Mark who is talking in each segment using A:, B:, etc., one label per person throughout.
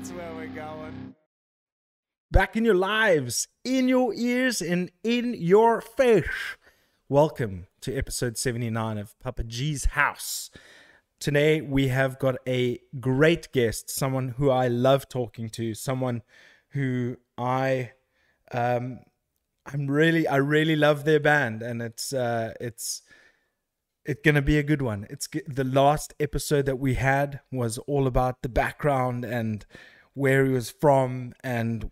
A: That's where we're going.
B: Back in your lives, in your ears, and in your face. Welcome to episode 79 of Papa G's House. Today we have got a great guest, someone who I love talking to, someone who I um I'm really I really love their band and it's uh it's it's gonna be a good one. It's the last episode that we had was all about the background and where he was from and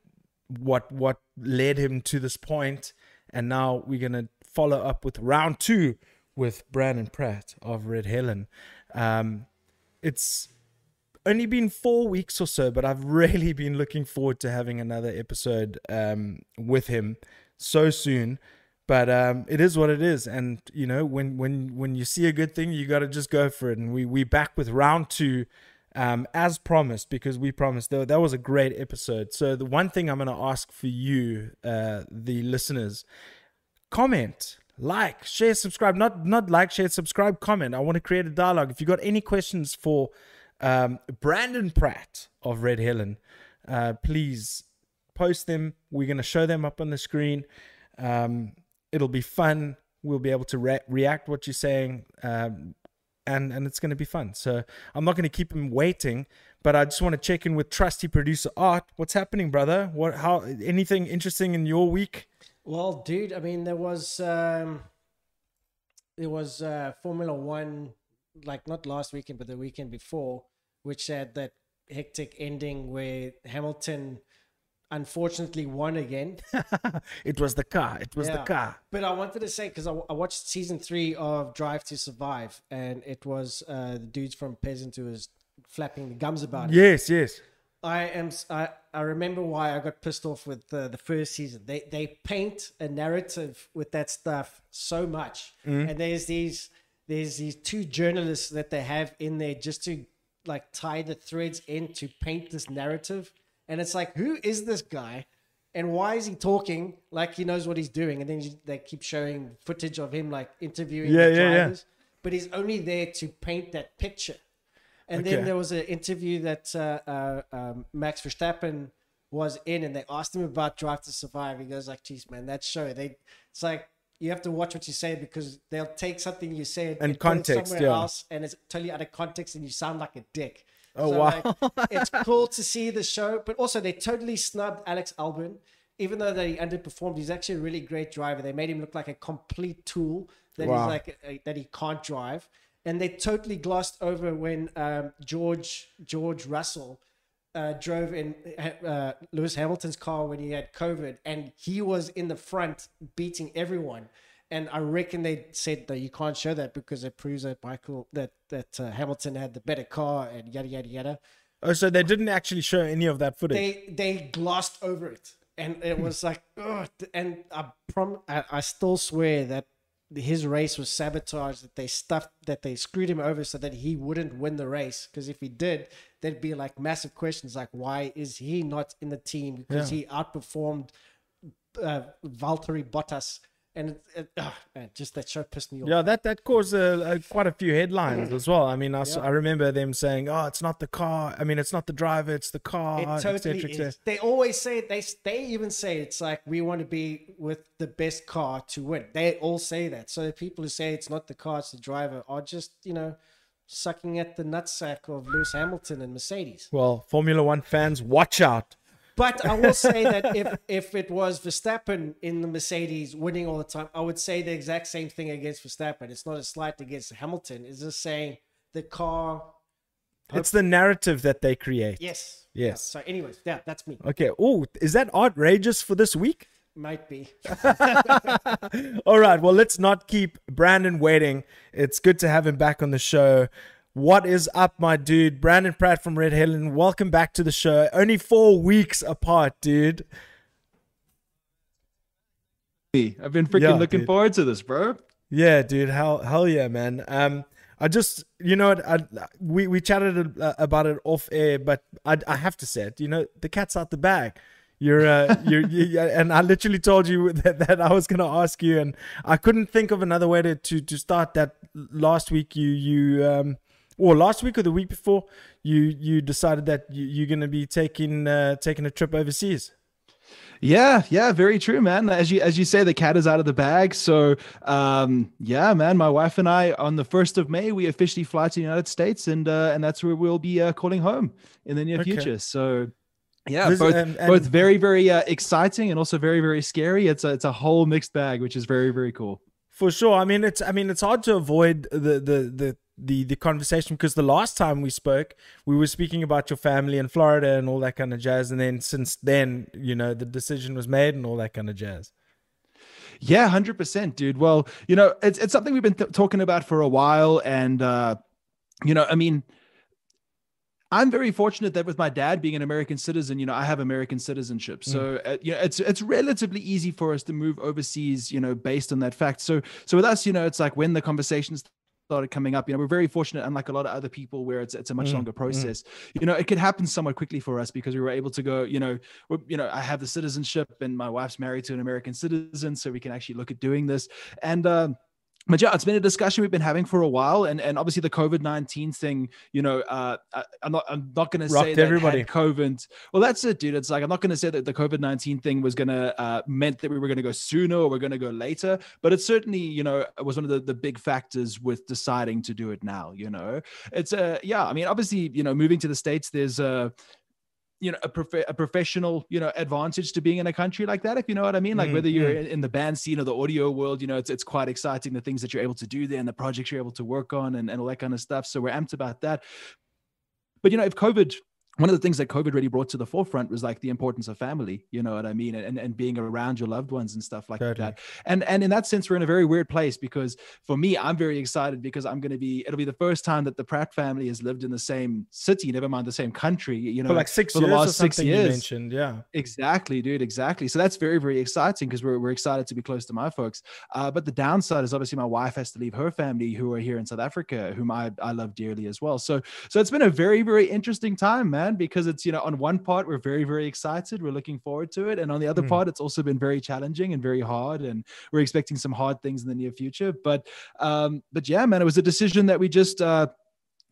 B: what what led him to this point. And now we're gonna follow up with round two with Brandon Pratt of Red Helen. Um, it's only been four weeks or so, but I've really been looking forward to having another episode um, with him so soon but um, it is what it is. And you know when when when you see a good thing you got to just go for it. And we we back with round two um, as promised because we promised that that was a great episode. So the one thing i'm going to ask for you uh, the listeners comment like share subscribe. Not not like share subscribe comment. I want to create a dialogue. If you got any questions for um, brandon pratt of red helen uh, please post them. We're going to show them up on the screen. Um, it'll be fun. We'll be able to re- react what you're saying, um, and and it's going to be fun. So I'm not going to keep him waiting, but I just want to check in with trusty producer Art. What's happening, brother? What? How? Anything interesting in your week?
C: Well, dude, I mean, there was um, there was uh, Formula One, like not last weekend, but the weekend before, which had that hectic ending where Hamilton unfortunately won again.
B: it was the car. It was the car.
C: But I wanted to say because I, I watched season three of Drive to Survive, and it was uh, the dudes from Peasant who was flapping the gums about it.
B: Yes, yes.
C: I am. I, I remember why I got pissed off with the, the first season. They they paint a narrative with that stuff so much, and there's these there's these two journalists that they have in there just to like tie the threads in to paint this narrative, and it's like who is this guy, and why is he talking like he knows what he's doing, and then you- they keep showing footage of him like interviewing
B: Yeah,
C: the
B: yeah, yeah.
C: drivers, but he's only there to paint that picture. And
B: Okay.
C: then there was an interview that uh, uh, um, Max Verstappen was in, and they asked him about Drive to Survive. He goes like, "Geez, man, that show they it's like you have to watch what you say because they'll take something you said
B: And
C: put it
B: context,
C: somewhere
B: yeah.
C: else, and it's totally out of context, and you sound like a dick."
B: Oh,
C: So,
B: wow.
C: like, it's cool to see the show, but also they totally snubbed Alex Albon. Even though they underperformed, he's actually a really great driver. They made him look like a complete tool that
B: Wow.
C: he's like uh, that he can't drive, and they totally glossed over when um, George George Russell uh, drove in uh, Lewis Hamilton's car when he had COVID, and he was in the front beating everyone. And I reckon they said that you can't show that because it proves that Michael that that uh, Hamilton had the better car and yada yada yada.
B: Oh, so they didn't actually show any of that footage.
C: They they glossed over it, and it was like, ugh. And I prom I, I still swear that his race was sabotaged. That they stuffed that they screwed him over so that he wouldn't win the race. Because if he did, there'd be like massive questions like, why is he not in the team? Because he outperformed uh, Valtteri Bottas. And it, it, ugh, man, just that show pissed me off.
B: Yeah, that that caused a, a, quite a few headlines as well. I mean, I,
C: Yeah.
B: I remember them saying, "Oh, it's not the car. I mean, it's not the driver. It's the car."
C: It totally
B: et cetera.
C: is. They always say they they even say it's like we want to be with the best car to win. They all say that. So the people who say it's not the car, it's the driver, are just you know sucking at the nutsack of Lewis Hamilton and Mercedes.
B: Well, Formula One fans, watch out.
C: But I will say that if if it was Verstappen in the Mercedes winning all the time, I would say the exact same thing against Verstappen. It's not a slight against Hamilton. It's just saying the car.
B: It's the narrative that they create.
C: Yes.
B: Yes.
C: So, anyways, yeah, that's me.
B: Okay. Oh, is that outrageous for this week?
C: Might be.
B: All right. Well, let's not keep Brandon waiting. It's good to have him back on the show. What is up, my dude? Brandon Pratt from Red Helen. Welcome back to the show. Only four weeks apart, dude.
A: I've been freaking
B: Yeah,
A: looking
B: dude.
A: forward to this, bro.
B: Yeah, dude. Hell, hell yeah, man. Um, I just, you know, what, I, we we chatted about it off air, but I I have to say it. You know, the cat's out the bag. You're, uh, you're, you, and I literally told you that, that I was gonna ask you, and I couldn't think of another way to to, to start that. Last week, you you um or last week or the week before, you you decided that you, you're going to be taking uh, taking a trip overseas.
A: Yeah, yeah, very true, man. As you as you say, the cat is out of the bag. So, um, yeah, man, my wife and I on the first of May we officially fly to the United States, and uh, and that's where we'll be uh, calling home in the near
B: Okay.
A: future. So. Yeah, both
B: and- and-
A: both very very uh, exciting and also very very scary. It's a, it's a whole mixed bag, which is very very cool.
B: For sure. I mean, it's I mean, it's hard to avoid the the the the, the conversation because the last time we spoke, we were speaking about your family in Florida and all that kind of jazz, and then since then, you know, the decision was made and all that kind of jazz.
A: Yeah, hundred percent, dude. Well, you know, it's it's something we've been th- talking about for a while, and uh, you know, I mean, I'm very fortunate that with my dad being an American citizen, you know, I have American citizenship, so uh, you know, it's it's relatively easy for us to move overseas, you know, based on that fact. So so with us, you know, it's like when the conversations started coming up. You know we're very fortunate unlike a lot of other people where it's it's a much
B: Mm,
A: longer
B: mm.
A: process. You know it could happen somewhat quickly for us because we were able to go you know you know i have the citizenship and my wife's married to an american citizen so we can actually look at doing this. And um but yeah, it's been a discussion we've been having for a while, and and obviously the COVID nineteen thing. You know, uh, I, I'm not I'm not going to say that
B: everybody.
A: COVID. Well, that's it, dude. It's like I'm not going to say that the COVID nineteen thing was going to uh, meant that we were going to go sooner or we're going to go later, but it certainly you know was one of the the big factors with deciding to do it now. You know, it's a uh, yeah. I mean, obviously, you know, moving to the states, there's a you know a, prof- a professional you know advantage to being in a country like that if you know what i mean? Like
B: Mm,
A: whether you're
B: mm.
A: in, in the band scene or the audio world you know it's, it's quite exciting the things that you're able to do there and the projects you're able to work on and, and all that kind of stuff. So we're amped about that. But you know if covid one of the things that COVID really brought to the forefront was like the importance of family, you know what I mean, and and being around your loved ones and stuff like
B: Totally.
A: that. And and in that sense, we're in a very weird place because for me, I'm very excited because I'm going to be. It'll be the first time that the Pratt family has lived in the same city, never mind the same country. You know,
B: For like six
A: for
B: years
A: the
B: or
A: last six years.
B: mentioned, yeah.
A: Exactly, dude. Exactly. So that's very, very exciting because we're, we're excited to be close to my folks. Uh, but the downside is obviously my wife has to leave her family who are here in South Africa, whom I, I love dearly as well. So so it's been a very, very interesting time, man, because it's, you know, on one part, we're very, very excited. We're looking forward to it. And on the other
B: Mm.
A: part, it's also been very challenging and very hard. And we're expecting some hard things in the near future. But um, but yeah, man, it was a decision that we just uh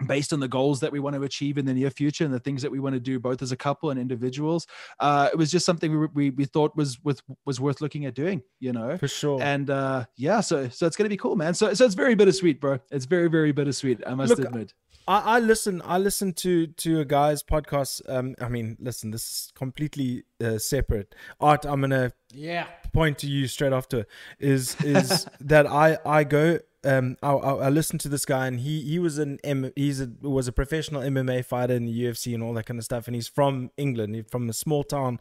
A: based on the goals that we want to achieve in the near future and the things that we want to do both as a couple and individuals uh it was just something we, we, we thought was with was worth looking at doing you know
B: For sure.
A: and uh yeah so so it's gonna be cool man so so it's very bittersweet bro it's very very bittersweet i must
B: Look,
A: admit
B: I, I listen. I listen to to a guy's podcast. Um, I mean, listen. This is completely uh, separate. Art. I'm gonna
C: Yeah.
B: point to you straight after. Is is that I I go. Um, I, I, listened to this guy, and he he was an M, he's a was a professional MMA fighter in the UFC and all that kind of stuff, and he's from England. He's from a small town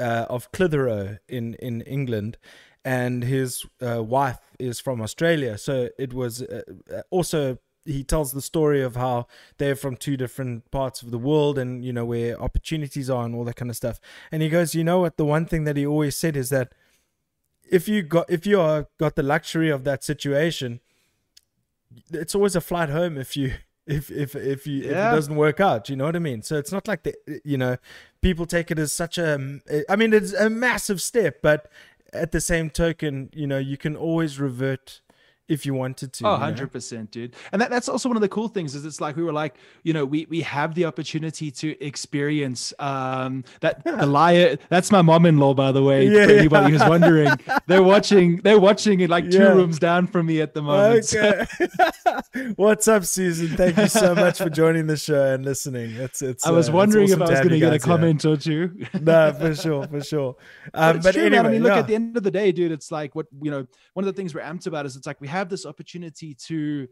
B: uh, of Clitheroe in in England, and his uh, wife is from Australia. So it was uh, uh, also he tells the story of how they're from two different parts of the world and you know where opportunities are and all that kind of stuff. And he goes, you know what? The one thing that he always said is that if you got if you are got the luxury of that situation, it's always a flight home if you if if if you if it doesn't work out. You know what I mean? So it's not like the you know people take it as such a I mean it's a massive step, but at the same token, you know you can always revert if you wanted to.
A: Oh,
B: you know?
A: 100%, dude. And that, that's also one of the cool things is it's like we were like, you know, we we have the opportunity to experience um that the liar that's my mom-in-law by the way
B: Yeah,
A: for
B: yeah.
A: anybody who's wondering. They're watching they're watching it like two rooms down from me at the moment. So-
B: Okay. What's up, Susan? Thank you so much for joining the show and listening. It's it's.
A: I was
B: uh,
A: wondering
B: awesome
A: if I was going to get a
B: guys
A: comment or two.
B: No, for sure, for sure.
A: But,
B: Um,
A: it's
B: but
A: true,
B: anyway,
A: man. I mean, look,
B: yeah.
A: at the end of the day, dude, it's like what you know. One of the things we're amped about is it's like we have this opportunity to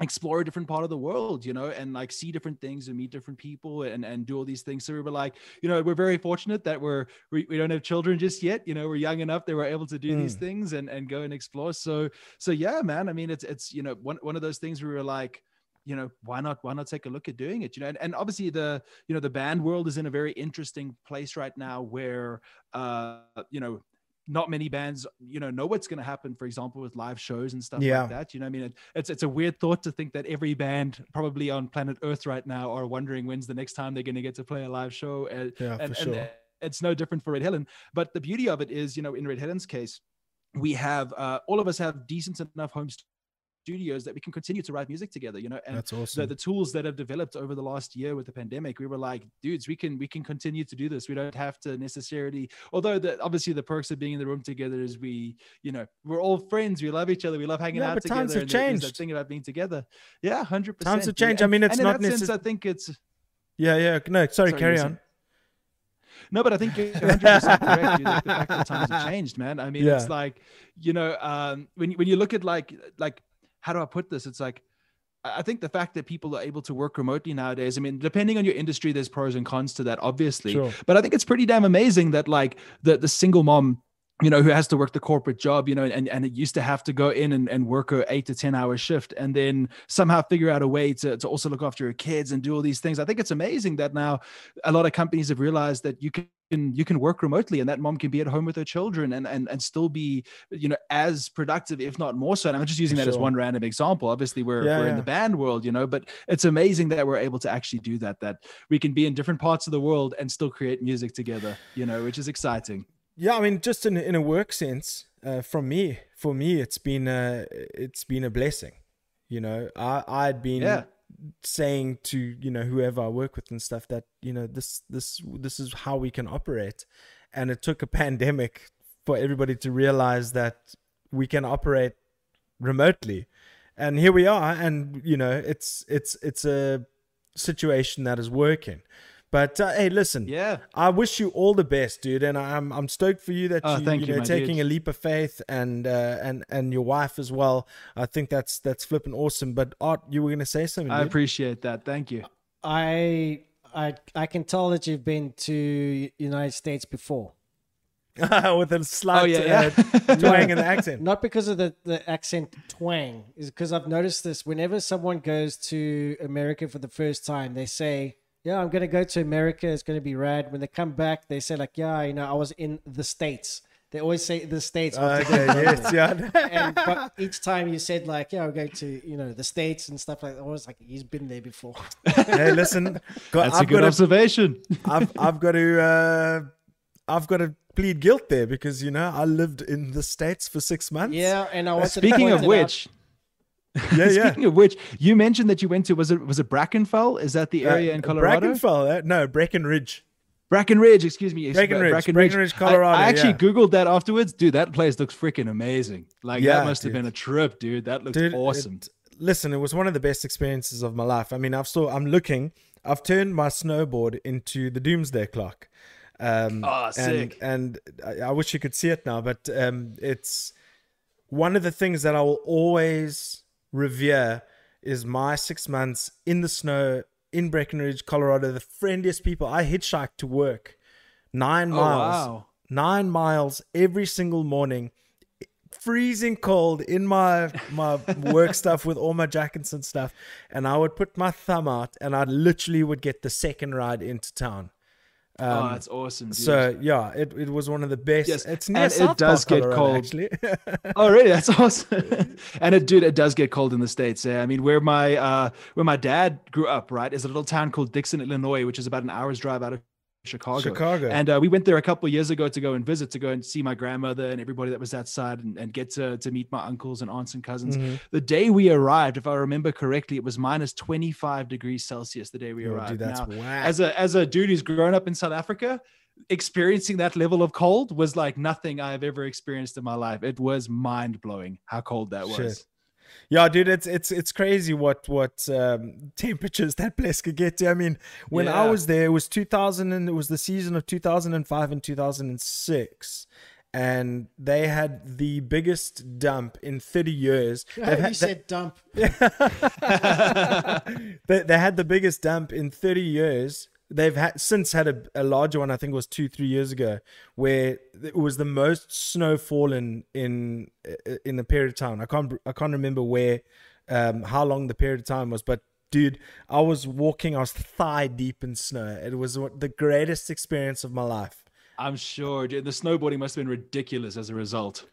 A: explore a different part of the world, you know, and like see different things and meet different people and and do all these things. So we were like, you know, we're very fortunate that we're we, we don't have children just yet. You know, we're young enough that we're able to do these
B: Mm.
A: things and and go and explore. So so yeah, man. I mean, it's it's you know one one of those things where we were like you know why not why not take a look at doing it you know and, and obviously the you know the band world is in a very interesting place right now where uh you know not many bands you know know what's going to happen for example with live shows and stuff
B: Yeah.
A: like that you know i mean it, it's it's a weird thought to think that every band probably on planet earth right now are wondering when's the next time they're going to get to play a live show uh,
B: Yeah,
A: and,
B: for
A: and
B: sure.
A: it's no different for red helen but the beauty of it is you know in red helen's case we have uh, all of us have decent enough home studios that we can continue to write music together you know and
B: That's awesome.
A: the, the tools that have developed over the last year with the pandemic we were like dudes we can we can continue to do this we don't have to necessarily although the obviously the perks of being in the room together is we you know we're all friends we love each other we love hanging
B: Yeah,
A: out
B: but
A: together
B: times have
A: there's that thing about being together yeah 100%
B: Times have changed. I mean, it's
A: and in
B: not
A: sense, i think it's
B: yeah, yeah. No, sorry,
A: Sorry,
B: carry on.
A: no, but I think you're 100% correct. Like the fact that times have changed, man. I mean,
B: Yeah.
A: it's like, you know, um, when when you look at like like how do I put this? It's like I think the fact that people are able to work remotely nowadays. I mean, depending on your industry, there's pros and cons to that, obviously.
B: Sure.
A: But I think it's pretty damn amazing that like the the single mom you know, who has to work the corporate job, you know, and, and it used to have to go in and, and work a eight to 10 hour shift and then somehow figure out a way to, to also look after your kids and do all these things. I think it's amazing that now a lot of companies have realized that you can you can work remotely and that mom can be at home with her children and and, and still be you know as productive if not more so. And i'm just using that as one random example. Obviously we're,
B: Yeah,
A: we're in the band world you know but it's amazing that we're able to actually do that that we can be in different parts of the world and still create music together you know which is exciting
B: Yeah, I mean, just in in a work sense, uh, from me, for me, it's been a it's been a blessing. You know, I I'd been
A: Yeah.
B: saying to you know whoever I work with and stuff that you know this this this is how we can operate, and it took a pandemic for everybody to realize that we can operate remotely, and here we are, and you know it's it's it's a situation that is working. But uh, hey, listen,
A: yeah
B: I wish you all the best, dude, and I'm I'm stoked for you that
A: Oh,
B: you,
A: thank
B: you
A: you,
B: know
A: my
B: taking
A: dude.
B: a leap of faith and uh, and and your wife as well. I think that's that's flipping awesome. But Art, you were gonna say something.
A: i
B: dude?
A: appreciate that thank you
C: I I I can tell that you've been to United States before.
B: with a slight
A: Oh, yeah, yeah.
B: uh, twang in the accent.
C: Not because of the, the accent twang, is because I've noticed this. Whenever someone goes to America for the first time, they say, "Yeah, I'm gonna go to America. It's gonna be rad." When they come back, they say like, "Yeah, you know, I was in the states." They always say the states. after
B: Okay,
C: they
B: yes, yeah.
C: and but each time you said like, "Yeah, I'm going to you know the states and stuff like that," I was like, "He's been there before."
B: hey, listen, got,
A: that's
B: I've
A: a good
B: got to,
A: observation
B: I've I've got to uh, I've got to plead guilt there because you know I lived in the states for six months.
C: yeah, and I was
A: speaking of
C: which, out-
B: yeah, yeah.
A: Speaking of which, you mentioned that you went to was it was it Brackenfell? Is that the area
B: Uh,
A: in Colorado?
B: Brackenfell, uh, no, Breckenridge.
A: Breckenridge, excuse me.
B: Breckenridge,
A: Breckenridge,
B: Breckenridge,
A: I-
B: Colorado,
A: I, actually
B: yeah.
A: googled that afterwards, dude. That place looks freaking amazing. Like
B: Yeah,
A: that must have been a trip, dude. That looks
B: Dude,
A: awesome.
B: it- listen, it was one of the best experiences of my life. I mean, I've still, I'm looking, I've turned my snowboard into the doomsday clock. Um,
A: Oh,
B: and,
A: sick.
B: And I, I wish you could see it now, but um, it's one of the things that I will always revere is my six months in the snow in Breckenridge, Colorado. The friendliest people. I hitchhiked to work nine
A: oh
B: miles
A: wow.
B: nine miles every single morning freezing cold in my my work stuff with all my jackets and stuff and i would put my thumb out and i literally would get the second ride into town
A: oh, that's awesome, dude.
B: Um, so yeah it, it was one of the best
A: Yes,
B: it's near
A: and it does
B: Park,
A: get
B: Colorado,
A: cold.
B: actually
A: Oh, really? That's awesome. and it, dude, it does get cold in the states. Yeah, I mean, where my uh, where my dad grew up, right, is a little town called Dixon, Illinois, which is about an hour's drive out of Chicago.
B: Chicago.
A: And uh, we went there a couple of years ago to go and visit, to go and see my grandmother and everybody that was outside, and, and get to to meet my uncles and aunts and cousins.
B: Mm-hmm.
A: The day we arrived, if I remember correctly, it was minus twenty five degrees Celsius. The day we
B: Oh,
A: arrived.
B: dude, that's
A: Now,
B: whack.
A: as a as a dude who's grown up in South Africa, experiencing that level of cold was like nothing I've ever experienced in my life. It was mind blowing how cold that was.
B: Shit. Yeah, dude, it's it's it's crazy what what um, temperatures that place could get to. I mean, when I was there, it was 2000 and it was the season of 2005 and 2006, and they had the biggest dump in 30 years. They've
C: you
B: had-
C: said dump.
B: they, they had the biggest dump in 30 years. They've had since had a, a larger one. I think it was two, three years ago, where it was the most snow fallen in in a period of time. I can't I can't remember where, um, how long the period of time was, but dude, I was walking, I was thigh deep in snow. It was the greatest experience of my life.
A: I'm sure dude, the snowboarding must have been ridiculous as a result.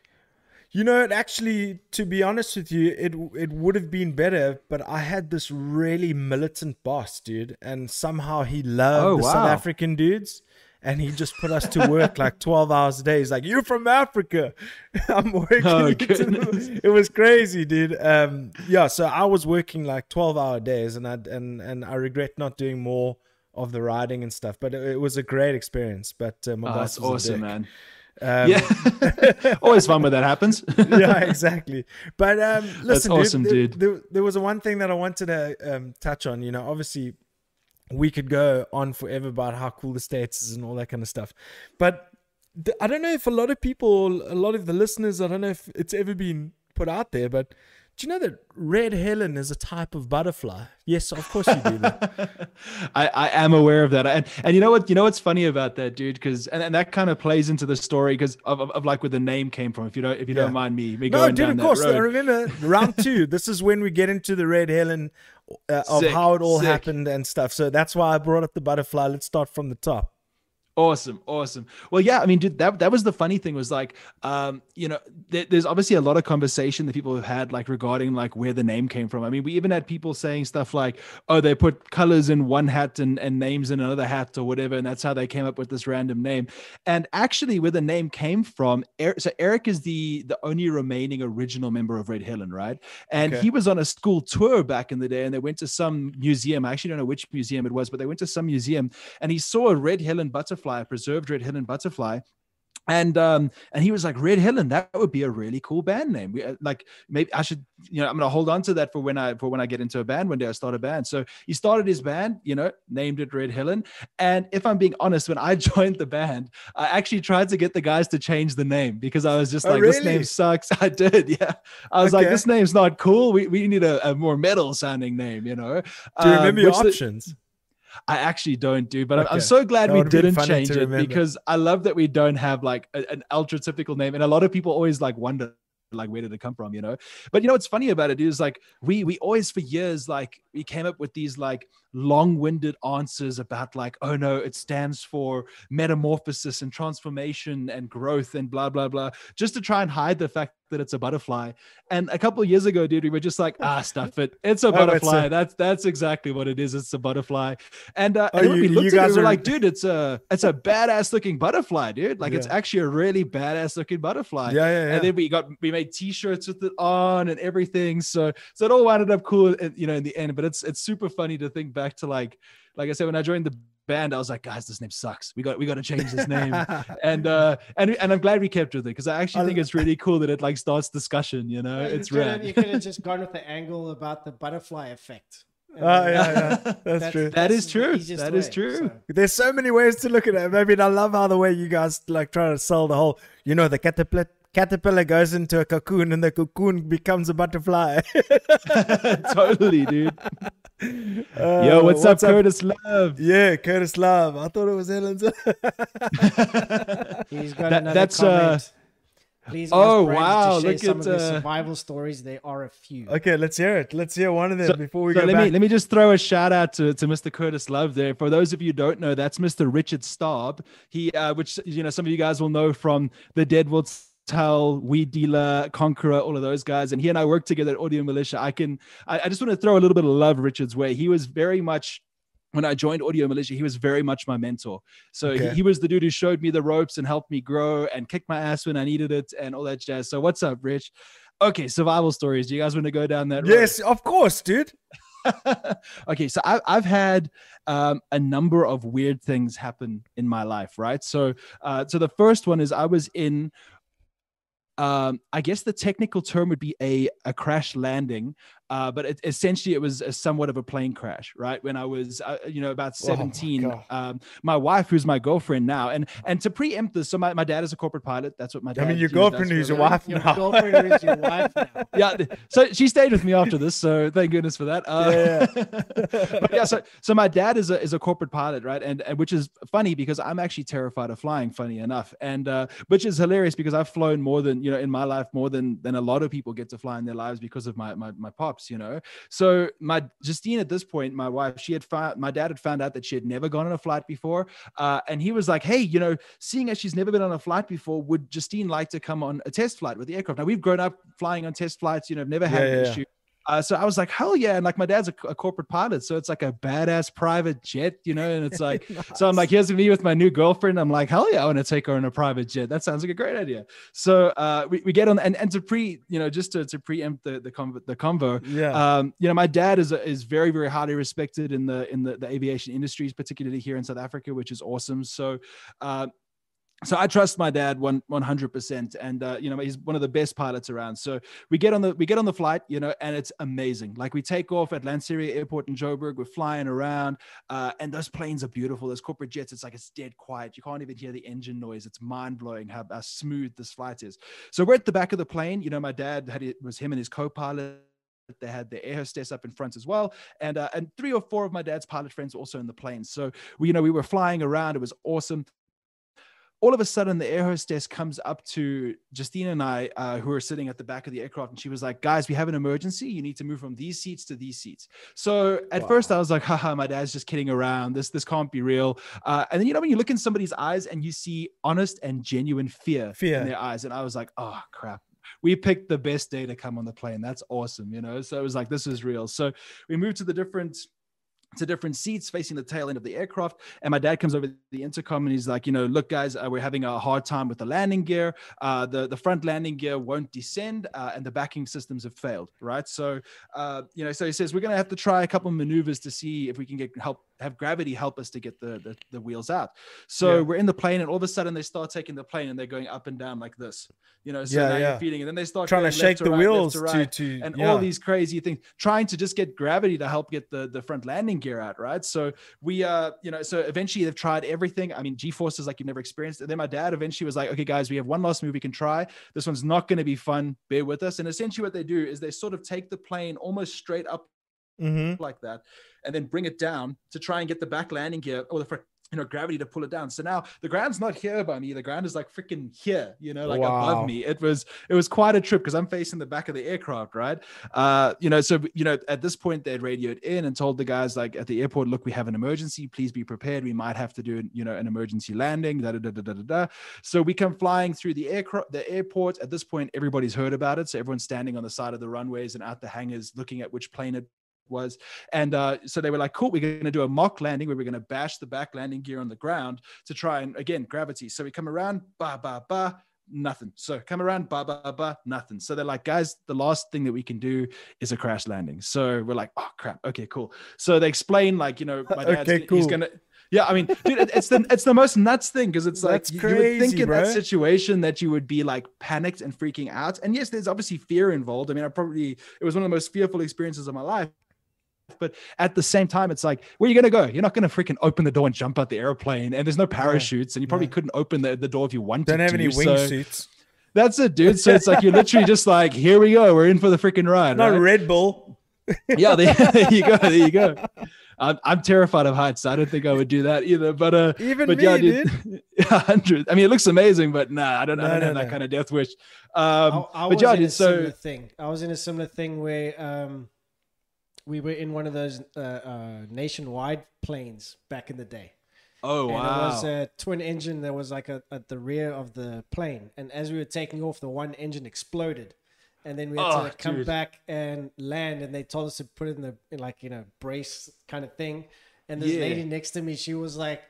B: You know, it actually, to be honest with you, it it would have been better, but I had this really militant boss, dude, and somehow he loved
A: Oh,
B: the South. African dudes, and he just put us to work like 12 hours a day. He's like, You're from Africa. I'm working.
A: Oh,
B: it was crazy, dude. Um, yeah, so I was working like 12 hour days and I and and I regret not doing more of the riding and stuff, but it, it was a great experience. But uh, my
A: Oh,
B: boss
A: that's
B: was a
A: awesome, man.
B: Um,
A: yeah, always fun when that happens.
B: yeah, exactly. But um, listen,
A: awesome,
B: dude,
A: dude.
B: There, there, there was one thing that I wanted to um, touch on. You know, obviously, we could go on forever about how cool the states is and all that kind of stuff. But I don't know if a lot of people, a lot of the listeners, I don't know if it's ever been put out there, but do you know that red Helen is a type of butterfly? Yes, of course you do.
A: I, I am aware of that, and and you know what you know what's funny about that, dude, because and, and that kind of plays into the story because of, of, of like where the name came from. If you don't if you
B: Yeah.
A: don't mind me, me
B: no,
A: going
B: dude,
A: down
B: of course.
A: that
B: I remember round two. This is when we get into the red Helen uh, of
A: Sick,
B: how it all
A: sick.
B: happened and stuff. So that's why I brought up the butterfly. Let's start from the top.
A: Awesome, awesome. Well, yeah, I mean, dude, that that was the funny thing was like, um, you know, there, there's obviously a lot of conversation that people have had like regarding like where the name came from. I mean, we even had people saying stuff like, oh, they put colors in one hat and, and names in another hat or whatever, and that's how they came up with this random name. And actually, where the name came from, Eric, so Eric is the the only remaining original member of Red Helen, right? And
B: Okay.
A: he was on a school tour back in the day, and they went to some museum. I actually don't know which museum it was, but they went to some museum, and he saw a red Helen butterfly, a preserved red Helen butterfly. And um and he was like Red Helen that would be a really cool band name. We, uh, like maybe I should you know I'm gonna hold on to that for when I for when I get into a band one day I start a band. So he started his band, you know, named it Red Helen. And if I'm being honest, when I joined the band, I actually tried to get the guys to change the name because I was just
B: Oh,
A: like this name sucks. I did, yeah. I was like this name's not cool. We we need a, a more metal sounding name, you know.
B: Do you
A: Um,
B: remember your
A: which the-
B: options?
A: I actually don't do, but I'm, I'm so glad
B: That
A: we didn't change it
B: remember.
A: because I love that we don't have like a- an ultra typical name, and a lot of people always like wonder like where did it come from, you know? But you know what's funny about it is like we we always for years like we came up with these like long-winded answers about like oh no it stands for metamorphosis and transformation and growth and blah blah blah just to try and hide the fact that it's a butterfly. And a couple of years ago dude we were just like ah stuff it. It's a
B: Oh, it's
A: butterfly.
B: A-
A: that's that's exactly what it is. It's a butterfly. And uh
B: Oh,
A: and
B: you-
A: we looked at it
B: guys
A: we're like dude it's a it's a badass looking butterfly dude. Like it's actually a really badass looking butterfly.
B: Yeah, yeah, yeah.
A: and then we got we made t-shirts with it on and everything so so it all wound up cool uh, you know in the end but it's it's super funny to think back to like like i said when i joined the band i was like guys this name sucks we got we got to change this name and uh and and i'm glad we kept with it because i actually
B: I
A: think it's really cool that it like starts discussion you know
C: You
A: it's
C: coulda-
A: rad
C: You could have just gone with the angle about the butterfly effect.
B: Oh, yeah, yeah. That's, true.
A: That is
C: the
A: true.
C: easiest
A: That is
C: way,
A: true.
C: so.
B: There's so many ways to look at it. I mean, I love how the way you guys like try to sell the whole, you know, the caterpillar caterpillar goes into a cocoon and the cocoon becomes a butterfly.
A: totally dude
B: Uh,
A: yo what's, up curtis love
B: Yeah, Curtis Love. I thought it was Helen's.
C: He's got
A: That-
C: another
A: that's, uh.
C: Please
A: oh,
C: Brandon
A: wow,
C: to share
A: look
C: some
A: at,
C: of the
A: uh,
C: survival stories. There are a few.
B: okay, let's hear it. Let's hear one of them
A: So-
B: before we
A: So
B: go
A: let
B: back.
A: me let me just throw a shout out to, to Mr. Curtis Love there. For those of you who don't know, that's Mr. Richard Staub. He, uh, which you know, some of you guys will know from the Deadwood Tell, Weed Dealer, Conqueror, all of those guys. And he and I worked together at Audio Militia. I can, I, I just want to throw a little bit of love Richard's way. He was very much. When I joined Audio Militia, he was very much my mentor. So
B: Okay.
A: he, he was the dude who showed me the ropes and helped me grow and kicked my ass when I needed it and all that jazz. So what's up, Rich? Okay, survival stories. Do you guys want to go down that road?
B: yes, of course, dude.
A: okay, so I, I've had um, a number of weird things happen in my life, right? So, uh, so the first one is I was in. Um, I guess the technical term would be a a crash landing, uh, but it, essentially it was a somewhat of a plane crash, right? When I was, uh, you know, about
B: Oh my
A: seventeen, um, my wife, who's my girlfriend now, and and to preempt this, so my, my dad is a corporate pilot. That's what my dad.
B: I mean, your
A: you know, does
B: girlfriend
A: for a
B: who's your
A: living
B: wife
C: Your girlfriend is your wife now.
A: yeah so she stayed with me after this so thank goodness for that uh,
B: Yeah,
A: but yeah so so my dad is a is a corporate pilot right and, and which is funny because i'm actually terrified of flying funny enough and uh which is hilarious because i've flown more than you know in my life more than than a lot of people get to fly in their lives because of my my, my pops you know? So my justine at this point my wife she had found my dad had found out that she had never gone on a flight before uh and he was like hey you know seeing as she's never been on a flight before would justine like to come on a test flight with the aircraft? Now we've grown up flying on test flights you know i've never had
B: Yeah,
A: an
B: yeah.
A: issue Uh, so I was like, hell yeah. And like my dad's a, a, corporate pilot. So it's like a badass private jet, you know? And it's like, nice. so I'm like, here's me with my new girlfriend. I'm like, hell yeah, I want to take her on a private jet. That sounds like a great idea. So uh, we, we get on and, and to pre, you know, just to, to preempt the, the, convo, the convo,
B: yeah.
A: Um, you know, my dad is, is very, very highly respected in the, in the, the aviation industries, particularly here in South Africa, which is awesome. So, uh, so I trust my dad one one hundred percent, and uh, you know he's one of the best pilots around. So we get on the we get on the flight, you know, and it's amazing. Like we take off at Lanseria Airport in Joburg, we're flying around, uh, and those planes are beautiful. Those corporate jets, it's like it's dead quiet. You can't even hear the engine noise. It's mind blowing how, how smooth this flight is. So we're at the back of the plane. You know, my dad had it was him and his co-pilot they had the air hostess up in front as well, and uh, and three or four of my dad's pilot friends were also in the plane. So we, you know, we were flying around. It was awesome all of a sudden the air hostess comes up to Justine and I, uh, who are sitting at the back of the aircraft, and she was like, "Guys, we have an emergency. You need to move from these seats to these seats." So at wow. first I was like, "Haha, my dad's just kidding around. This this can't be real." Uh, and then you know when you look in somebody's eyes and you see honest and genuine fear,
B: fear.
A: in their eyes, and I was like, "Oh crap." We picked the best day to come on the plane. That's awesome, you know. So it was like this is real. So we moved to the different to different seats facing the tail end of the aircraft. And my dad comes over the intercom and he's like, you know, look, guys, uh, we're having a hard time with the landing gear. Uh, the, the front landing gear won't descend uh, and the backing systems have failed, right? So, uh, you know, so he says, we're going to have to try a couple maneuvers to see if we can get help have gravity help us to get the the, the wheels out. So yeah. we're in the plane, and all of a sudden they start taking the plane and they're going up and down like this. You know, so yeah, now yeah. you're feeding, and then they start
B: trying to shake the right, wheels to, right, to,
A: and all these crazy things, trying to just get gravity to help get the the front landing gear out, right? So we, uh, you know, so eventually they've tried everything. I mean, G forces like you've never experienced. And then my dad eventually was like, okay, guys, we have one last move we can try. This one's not going to be fun. Bear with us. And essentially, what they do is they sort of take the plane almost straight up
B: mm-hmm.
A: like that, and then bring it down to try and get the back landing gear or the front you know gravity to pull it down. So now the ground's not here by me. The ground is like freaking here you know like wow. above me. It was it was quite a trip because i'm facing the back of the aircraft right? Uh you know so you know at this point they'd radioed in and told the guys like at the airport look we have an emergency. Please be prepared. We might have to do you know an emergency landing. Da, da, da, da, da, da. so we come flying through the aircraft the airport. At this point everybody's heard about it. So everyone's standing on the side of the runways and out the hangars looking at which plane it was. And uh, so they were like, cool, we're going to do a mock landing where we're going to bash the back landing gear on the ground to try and, again, gravity. So we come around, ba, ba, ba, nothing. So come around, ba, ba, ba, nothing. So they're like, guys, the last thing that we can do is a crash landing. So we're like, oh, crap. Okay, cool. So they explain, like, you know, my dad's okay, cool. he's going to, yeah, I mean, dude, it's the it's the most nuts thing because it's like
B: crazy, you would
A: think in
B: bro.
A: that situation that you would be like panicked and freaking out. And yes, there's obviously fear involved. I mean, I probably it was one of the most fearful experiences of my life. But at the same time, it's like, where are you going to go? You're not going to freaking open the door and jump out the airplane. And there's no parachutes. And you probably couldn't open the, the door if you wanted to.
B: They Don't have
A: to,
B: any wingsuits.
A: So that's it, dude. So it's like, you're literally just like, here we go. We're in for the freaking ride.
B: Not
A: right?
B: Red Bull.
A: yeah, there, there, you go. There you go. I'm, I'm terrified of heights. I don't think I would do that either. But uh,
B: even
A: but
B: me,
A: yeah,
B: dude.
A: hundred. I mean, it looks amazing, but nah, I don't. No, I don't no, have no. that kind of death wish. Um,
C: I, I
A: but
C: yeah,
A: dude, so
C: thing. I was in a similar thing where um, we were in one of those uh, uh, nationwide planes back in the day.
A: Oh
C: and
A: wow!
C: It was a twin engine that was like a, at the rear of the plane, and as we were taking off, the one engine exploded, and then we had oh, to come dude. back and land. And they told us to put it in the in like you know brace kind of thing. And this yeah. lady next to me, she was like,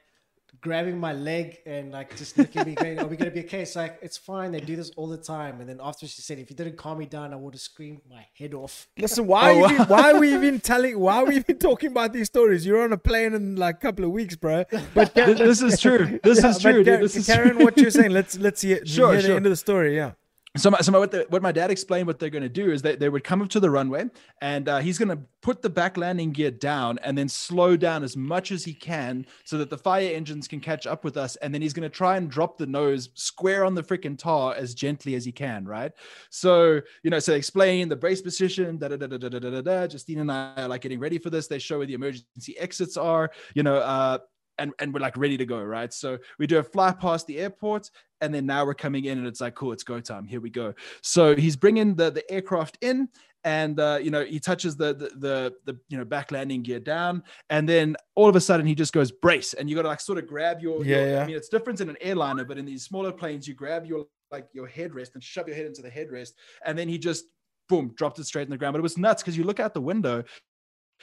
C: grabbing my leg and like just looking at me going, Are we gonna be okay? It's like it's fine, they do this all the time. And then after she said, If you didn't calm me down, I would have screamed my head off.
B: Listen, why oh, even, why are we even telling why are we even talking about these stories? You're on a plane in like a couple of weeks, bro.
A: But this is true. This yeah, is true. Dude, this is
B: Karen,
A: true.
B: what you're saying, let's let's hear,
A: sure,
B: hear
A: sure.
B: the end of the story. Yeah
A: so my, so my, what, the, what, my dad explained what they're going to do is they, they would come up to the runway and uh, he's going to put the back landing gear down and then slow down as much as he can so that the fire engines can catch up with us. And then he's going to try and drop the nose square on the freaking tar as gently as he can right? So you know so explain the brace position da da da da da da da, da. justine and i are like getting ready for this. They show where the emergency exits are. You know uh, and, and we're like ready to go, right? So we do a fly past the airport, and then now we're coming in and it's like cool it's go time here we go so he's bringing the the aircraft in and uh, you know he touches the, the, the the you know back landing gear down and then all of a sudden he just goes brace and you got to like sort of grab your,
B: yeah,
A: your,
B: yeah.
A: i mean it's different in an airliner but in these smaller planes you grab your like your headrest and shove your head into the headrest and then he just boom, dropped it straight in the ground. But it was nuts because you look out the window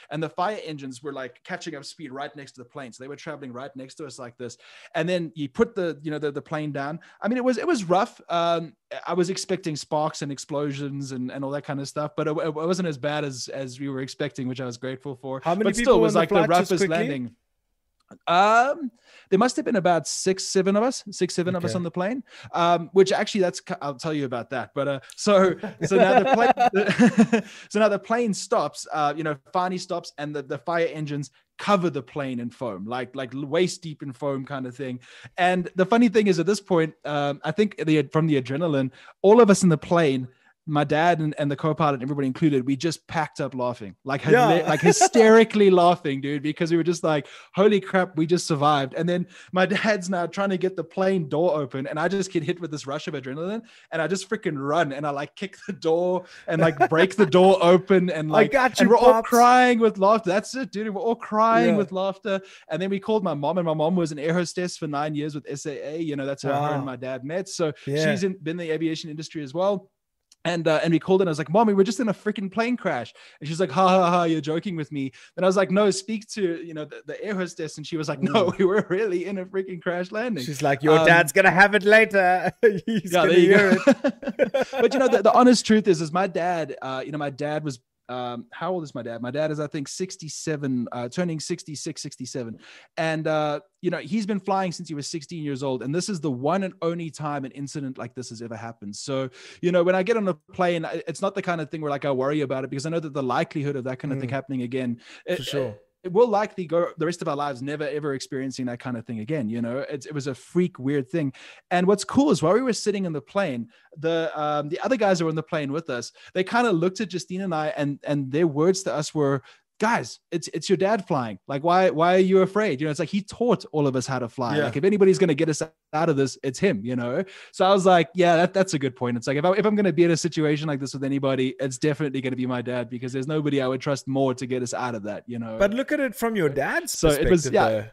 A: and the fire engines were like catching up speed right next to the plane. So they were traveling right next to us like this. And then you put the you know the, the plane down. I mean it was it was rough. Um i was expecting sparks and explosions and, and all that kind of stuff but it, it wasn't as bad as as we were expecting which i was grateful for.
B: How many
A: but
B: people
A: still it was like the
B: just
A: roughest landing um there must have been about six seven of us six seven of us on the plane. Um which actually that's i'll tell you about that but uh so so now the plane so now the plane stops uh you know finally stops and the, the fire engines cover the plane in foam like like waist deep in foam kind of thing. And the funny thing is at this point um i think the from the adrenaline all of us in the plane my dad and, and the co-pilot everybody included we just packed up laughing like
B: Yeah.
A: like hysterically laughing dude because we were just like holy crap we just survived. And then my dad's now trying to get the plane door open and i just get hit with this rush of adrenaline and i just freaking run and i like kick the door and like break the door open and like I
B: got
A: and
B: you,
A: we're all crying with laughter. That's it dude we're all crying
B: Yeah.
A: with laughter. And then we called my mom and my mom was an air hostess for nine years with saa you know that's how her and my dad met. So
B: Yeah.
A: she's in, been in the aviation industry as well and uh, and we called it. I was like, "Mom, we're just in a freaking plane crash." And she's like, "Ha ha ha, you're joking with me." Then I was like, "No, speak to you know the, the air hostess." And she was like, "No, we were really in a freaking crash landing."
B: She's like, your
A: Um,
B: dad's gonna have it later. He's
A: yeah,
B: gonna hear
A: go.
B: it.
A: but you know, the, the honest truth is, is my dad. Uh, you know, my dad was. Um, how old is my dad? My dad is, I think, 67, uh, turning 66, 67. And, uh, you know, he's been flying since he was 16 years old. And this is the one and only time an incident like this has ever happened. So, you know, when I get on a plane, it's not the kind of thing where like I worry about it because I know that the likelihood of that kind of thing
B: Mm.
A: happening again, it,
B: For sure.
A: It will likely go the rest of our lives never ever experiencing that kind of thing again. You know, it's, it was a freak weird thing. And what's cool is while we were sitting in the plane, the um, the other guys who were on the plane with us, they kind of looked at Justine and I, and and their words to us were. Guys, it's it's your dad flying. Like, why why are you afraid? You know, it's like he taught all of us how to fly.
B: Yeah.
A: Like, if anybody's gonna get us out of this, it's him. You know. So I was like, yeah, that, that's a good point. It's like if I if I'm gonna be in a situation like this with anybody, it's definitely gonna be my dad because there's nobody I would trust more to get us out of that. You know.
B: But look at it from your dad's
A: So it
B: perspective.
A: was- yeah.
B: though.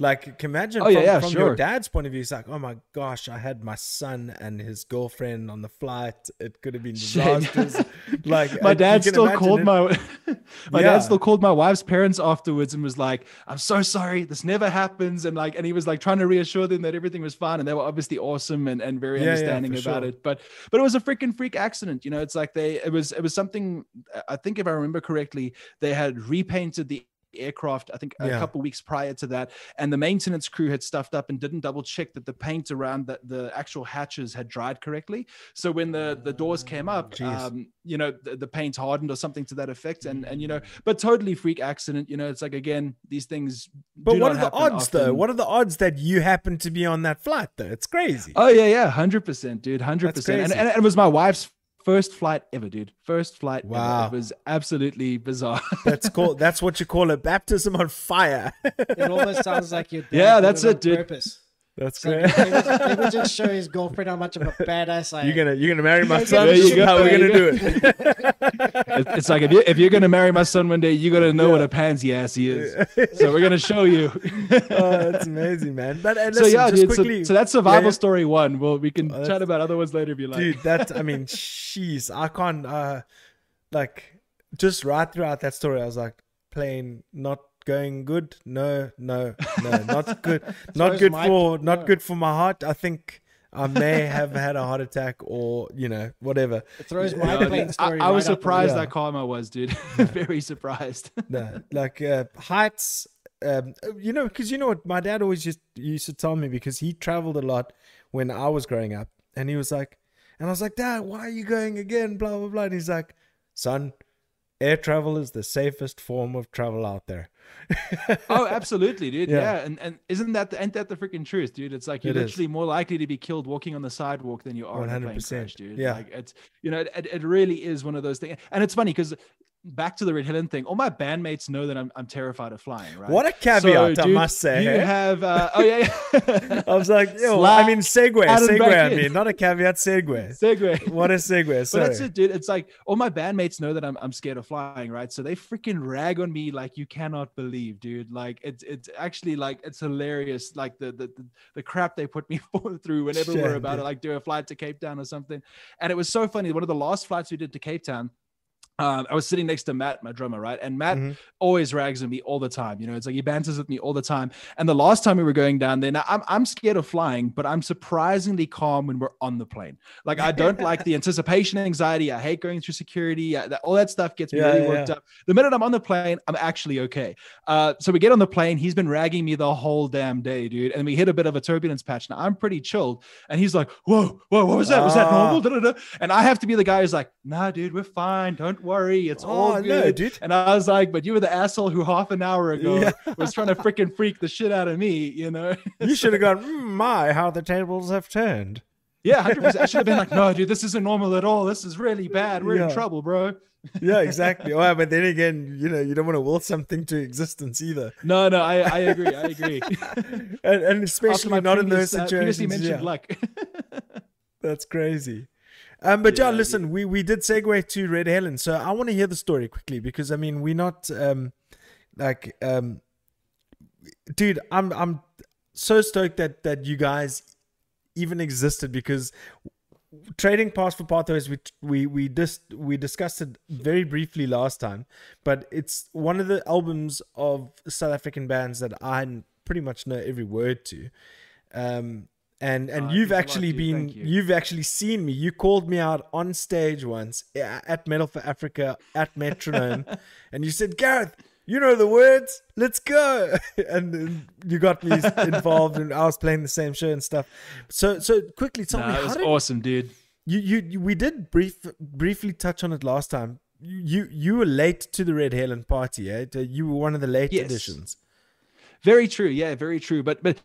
B: Like, imagine
A: Oh,
B: from,
A: yeah, yeah,
B: from your dad's point of view, it's like, oh my gosh, I had my son and his girlfriend on the flight. It could have been disastrous. like,
A: my
B: uh,
A: dad still called
B: it.
A: my my
B: Yeah.
A: dad still called my wife's parents afterwards and was like i'm so sorry this never happens and like and he was like trying to reassure them that everything was fine and they were obviously awesome and, and very understanding about
B: sure.
A: it but but it was a freaking freak accident you know it's like they it was it was something i think if i remember correctly they had repainted the aircraft i think a
B: Yeah.
A: couple weeks prior to that and the maintenance crew had stuffed up and didn't double check that the paint around the, the actual hatches had dried correctly so when the the doors came up um, you know the, the paint hardened or something to that effect and and you know but totally freak accident you know it's like again these things
B: But what are the odds, though? What are the odds that you happen to be on that flight, though? It's crazy.
A: oh yeah yeah 100% dude 100% and,
B: crazy.
A: and it was my wife's first flight ever dude first flight ever. It was absolutely bizarre
B: That's called. That's what you call a baptism on fire.
C: It almost sounds like you're.
A: Yeah, that's it, dude.
C: Purpose.
B: That's
C: So
B: great.
C: they, would, they would just show his girlfriend how much of a badass I am.
B: You're gonna you're gonna marry my
C: There
B: son.
A: you go,
B: how we're
A: there
B: gonna do it.
A: It- it's like if, you, if you're gonna marry my son one day you gotta know what a pansy ass he is so we're gonna show you
B: oh, that's amazing, man. But uh,
A: so yeah
B: just
A: dude so,
B: quickly,
A: so that's survival
B: yeah.
A: story one well we can
B: Oh,
A: chat about other ones later if you like
B: dude that i mean jeez i can't uh like just right throughout that story i was like plane not going good no no no not good not
C: Throws
B: good
C: my-
B: for not
C: yeah.
B: good for my heart i think i may have had a heart attack or you know whatever
C: It throws my
A: Yeah,
C: plane story.
A: I, I was
C: right up the
A: surprised
B: Yeah.
A: that karma was, dude. Very surprised.
B: no, like uh, heights um you know because you know what my dad always just used to tell me because he traveled a lot when i was growing up and he was like and i was like dad why are you going again blah blah blah and he's like son air travel is the safest form of travel out there
A: oh, absolutely, dude.
B: Yeah.
A: Yeah, and and isn't that the, ain't that the freaking truth, dude? It's like you're
B: It is.
A: literally more likely to be killed walking on the sidewalk than you are in a plane
B: 100%,
A: crash, dude.
B: yeah.
A: like it's you know it, it really is one of those things, and it's funny because back to the Red Helen thing. All my bandmates know that I'm, I'm terrified of flying. Right.
B: What a caveat,
A: So,
B: I must say.
A: You have. Uh, oh yeah. yeah.
B: I was like, yo, I mean, segue, segue. I
A: in.
B: mean, not a caveat, segue.
A: Segue.
B: What a segue.
A: But
B: Sorry.
A: that's it, dude. It's like all my bandmates know that I'm, I'm scared of flying, right? So they freaking rag on me like you cannot believe, dude. Like it's it's actually like it's hilarious, like the the the, crap they put me through whenever we're about
B: dude.
A: to like do a flight to Cape Town or something. And it was so funny. One of the last flights we did to Cape Town. Um, I was sitting next to Matt, my drummer, right? And Matt
B: Mhm.
A: always rags on me all the time. You know, it's like he banters with me all the time. And the last time we were going down there, now I'm, I'm scared of flying, but I'm surprisingly calm when we're on the plane. Like I don't like the anticipation anxiety. I hate going through security. I- that- all that stuff gets me
B: Yeah,
A: really
B: yeah,
A: worked
B: yeah.
A: up. The minute I'm on the plane, I'm actually okay. Uh, so we get on the plane. He's been ragging me the whole damn day, dude. And we hit a bit of a turbulence patch. Now I'm pretty chilled. And he's like, whoa, whoa, what was that? Was that
B: Ah.
A: normal? And I have to be the guy who's like, nah, dude, we're fine. Don't worry. It's all
B: Oh,
A: good.
B: no, dude.
A: And I was like, but you were the asshole who half an hour ago
B: Yeah.
A: was trying to freaking freak the shit out of me, you know?
B: you should have gone, mm, my, how the tables have turned.
A: yeah, 100%. I should have been like, no, dude, this isn't normal at all. This is really bad. We're in trouble, bro.
B: Yeah, exactly. well, but then again, you know, you don't want to will something to existence either.
A: No, no, I, I agree. I agree.
B: And, and especially not in those
A: previous, uh, previously
B: situations.
A: mentioned
B: yeah.
A: luck.
B: That's crazy. Um, but yeah,
A: Yeah,
B: listen, we, we did segue to Red Helen, so I want to hear the story quickly because I mean we're not um like um dude, I'm I'm so stoked that that you guys even existed because trading pass for pathways we we we dis- we discussed it very briefly last time but it's one of the albums of south african bands that i pretty much know every word to. Um and and
A: Oh,
B: you've
A: thanks a lot,
B: actually been
A: you.
B: you've actually seen me you called me out on stage once at metal for africa at metronome and you said gareth you know the words let's go and then you got me involved and i was playing the same show and stuff so so quickly tell me
A: it
B: how
A: was
B: did
A: awesome, dude.
B: you, you you we did brief briefly touch on it last time. You you, you were late to the Red Helen party, eh? You were one of the late
A: Yes.
B: editions.
A: Very true. Yeah, very true. But but